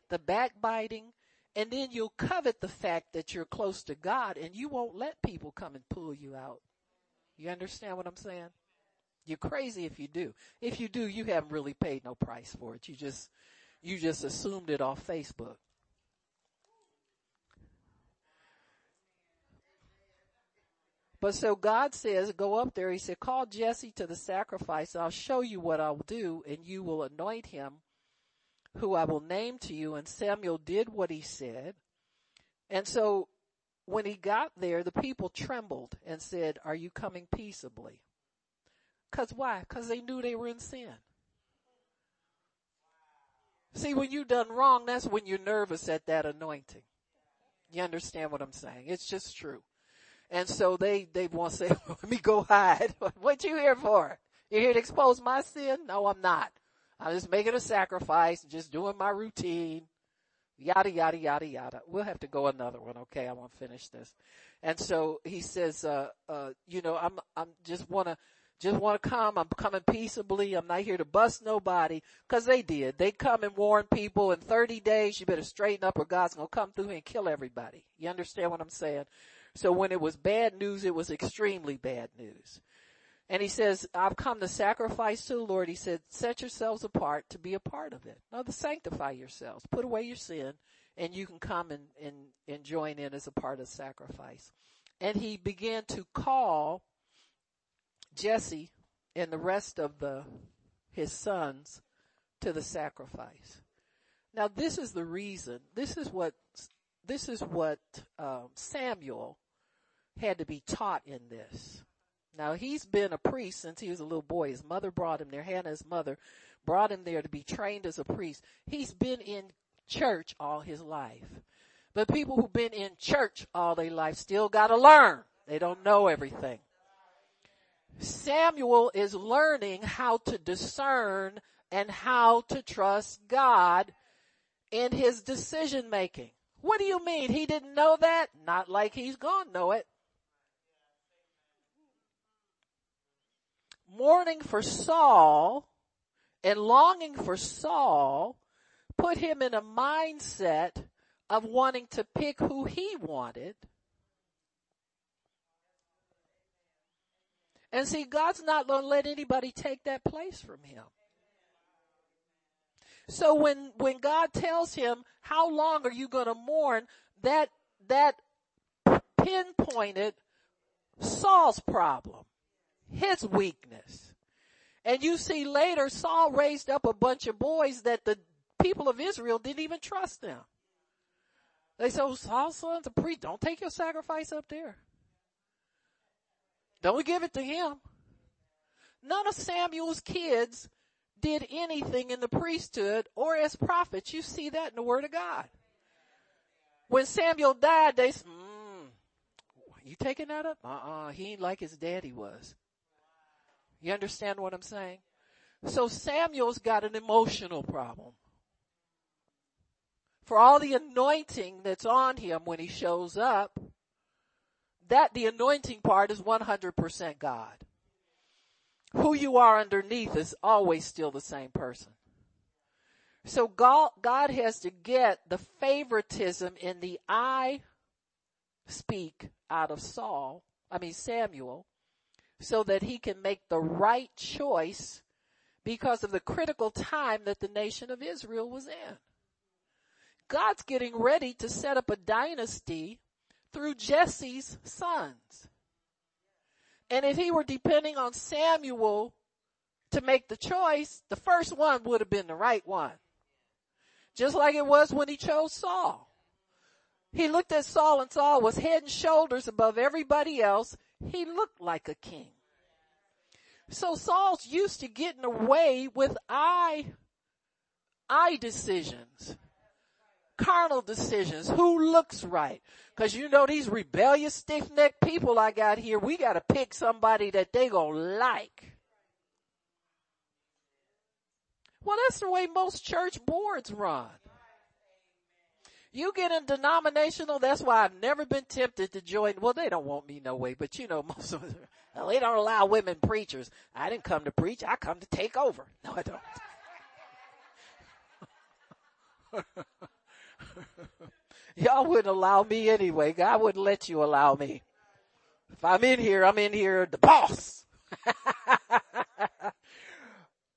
the backbiting, and then you'll covet the fact that you're close to God and you won't let people come and pull you out. You understand what I'm saying? You're crazy if you do. If you do, you haven't really paid no price for it. You just, you just assumed it off Facebook. But so God says, go up there. He said, call Jesse to the sacrifice. I'll show you what I'll do and you will anoint him who I will name to you. And Samuel did what he said. And so when he got there, the people trembled and said, are you coming peaceably? Cause why? Cause they knew they were in sin. See, when you done wrong, that's when you're nervous at that anointing. You understand what I'm saying? It's just true. And so they, they want to say, (laughs) let me go hide. (laughs) what you here for? You here to expose my sin? No, I'm not. I'm just making a sacrifice, just doing my routine. Yada, yada, yada, yada. We'll have to go another one. Okay. I want to finish this. And so he says, uh, uh, you know, I'm, I'm just want to, just want to come. I'm coming peaceably. I'm not here to bust nobody. Cause they did. They come and warn people in 30 days, you better straighten up or God's going to come through and kill everybody. You understand what I'm saying? So when it was bad news, it was extremely bad news. And he says, I've come to sacrifice to the Lord. He said, set yourselves apart to be a part of it. Now to sanctify yourselves. Put away your sin and you can come and, and, and join in as a part of sacrifice. And he began to call Jesse and the rest of the, his sons to the sacrifice. Now this is the reason, this is what, this is what, um, Samuel had to be taught in this. Now he's been a priest since he was a little boy. His mother brought him there. Hannah's mother brought him there to be trained as a priest. He's been in church all his life. But people who've been in church all their life still gotta learn. They don't know everything. Samuel is learning how to discern and how to trust God in his decision making. What do you mean? He didn't know that? Not like he's gonna know it. mourning for Saul and longing for Saul put him in a mindset of wanting to pick who he wanted. And see, God's not going to let anybody take that place from him. So when, when God tells him, how long are you going to mourn? That, that pinpointed Saul's problem his weakness. And you see later Saul raised up a bunch of boys that the people of Israel didn't even trust them. They said, oh, Saul's son's a priest. Don't take your sacrifice up there. Don't give it to him. None of Samuel's kids did anything in the priesthood or as prophets. You see that in the word of God. When Samuel died, they said, mm, You taking that up? Uh-uh. He ain't like his daddy was. You understand what I'm saying? So Samuel's got an emotional problem. For all the anointing that's on him when he shows up, that the anointing part is 100% God. Who you are underneath is always still the same person. So God, God has to get the favoritism in the I speak out of Saul, I mean Samuel, so that he can make the right choice because of the critical time that the nation of Israel was in. God's getting ready to set up a dynasty through Jesse's sons. And if he were depending on Samuel to make the choice, the first one would have been the right one. Just like it was when he chose Saul. He looked at Saul and Saul was head and shoulders above everybody else. He looked like a king. So Saul's used to getting away with I, I decisions. Carnal decisions. Who looks right? Cause you know these rebellious stiff-necked people I got here, we gotta pick somebody that they gonna like. Well, that's the way most church boards run. You get in denominational, that's why I've never been tempted to join. Well, they don't want me no way, but you know, (laughs) most of them, well, they don't allow women preachers. I didn't come to preach. I come to take over. No, I don't. (laughs) (laughs) Y'all wouldn't allow me anyway. God wouldn't let you allow me. If I'm in here, I'm in here the boss. (laughs)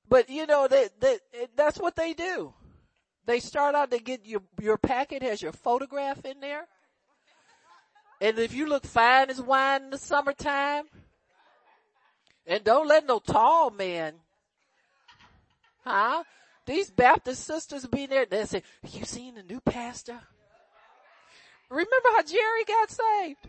but you know, that, that, that's what they do. They start out, they get your, your packet has your photograph in there. And if you look fine as wine in the summertime, and don't let no tall man, huh? These Baptist sisters be there, they say, you seen the new pastor? Remember how Jerry got saved?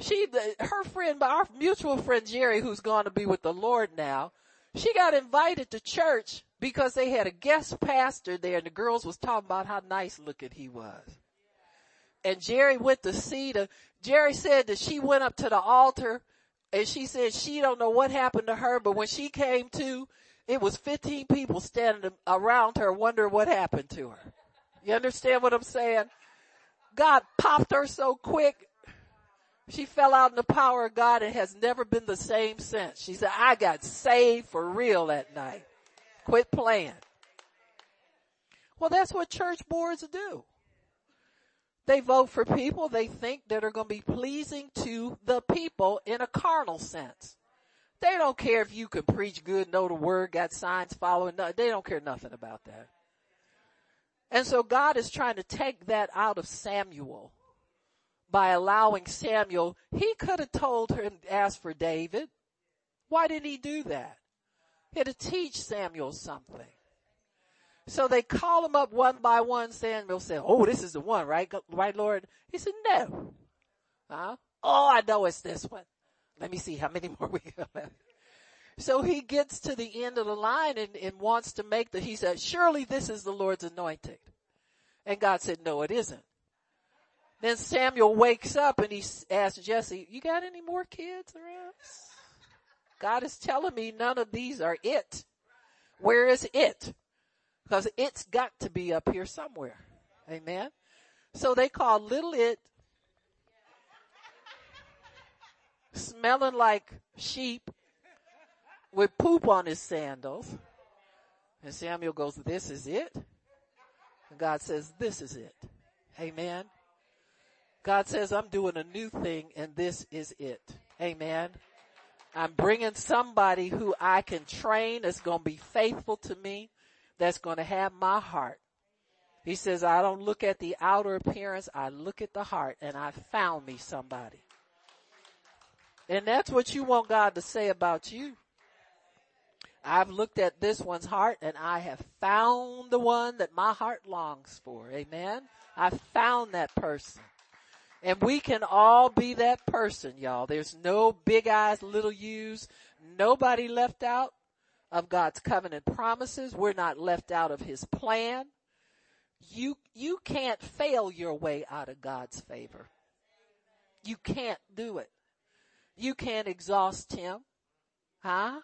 She, her friend, our mutual friend Jerry, who's going to be with the Lord now, she got invited to church because they had a guest pastor there and the girls was talking about how nice looking he was. And Jerry went to see the, Jerry said that she went up to the altar and she said she don't know what happened to her, but when she came to, it was 15 people standing around her wondering what happened to her. You understand what I'm saying? God popped her so quick. She fell out in the power of God and has never been the same since. She said, I got saved for real that night. Quit playing. Well, that's what church boards do. They vote for people they think that are going to be pleasing to the people in a carnal sense. They don't care if you can preach good, know the word, got signs following. They don't care nothing about that. And so God is trying to take that out of Samuel by allowing Samuel. He could have told him, ask for David. Why didn't he do that? He had to teach Samuel something. So they call him up one by one. Samuel said, oh, this is the one, right? Right, Lord? He said, no. Huh? Oh, I know it's this one. Let me see how many (laughs) more we have So he gets to the end of the line and, and wants to make the, he said, surely this is the Lord's anointed. And God said, no, it isn't. Then Samuel wakes up and he asks Jesse, you got any more kids around? God is telling me none of these are it. Where is it? Because it's got to be up here somewhere. Amen. So they call little it smelling like sheep with poop on his sandals. And Samuel goes, this is it. And God says, this is it. Amen. God says, I'm doing a new thing and this is it. Amen. I'm bringing somebody who I can train that's going to be faithful to me, that's going to have my heart. He says, I don't look at the outer appearance, I look at the heart and I found me somebody. And that's what you want God to say about you. I've looked at this one's heart and I have found the one that my heart longs for. Amen. I found that person. And we can all be that person, y'all. There's no big eyes, little U's. Nobody left out of God's covenant promises. We're not left out of his plan. You, you can't fail your way out of God's favor. You can't do it. You can't exhaust him. Huh?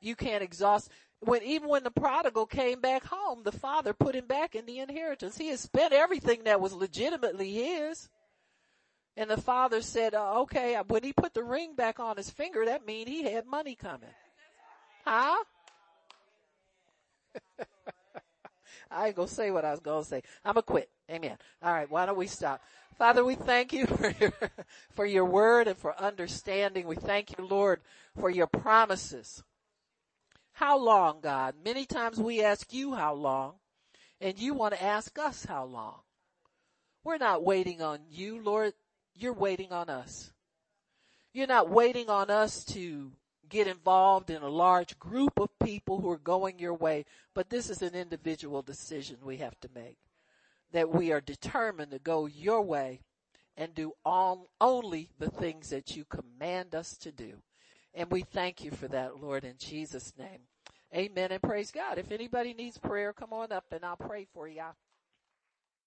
You can't exhaust when even when the prodigal came back home, the father put him back in the inheritance. He had spent everything that was legitimately his. And the father said, uh, okay, when he put the ring back on his finger, that means he had money coming. Huh? I ain't gonna say what I was gonna say. I'm gonna quit. Amen. All right. Why don't we stop? Father, we thank you (laughs) for your, for your word and for understanding. We thank you, Lord, for your promises. How long, God? Many times we ask you how long and you want to ask us how long. We're not waiting on you, Lord. You're waiting on us. You're not waiting on us to get involved in a large group of people who are going your way, but this is an individual decision we have to make. That we are determined to go your way and do all, only the things that you command us to do. And we thank you for that, Lord, in Jesus' name. Amen and praise God. If anybody needs prayer, come on up and I'll pray for you.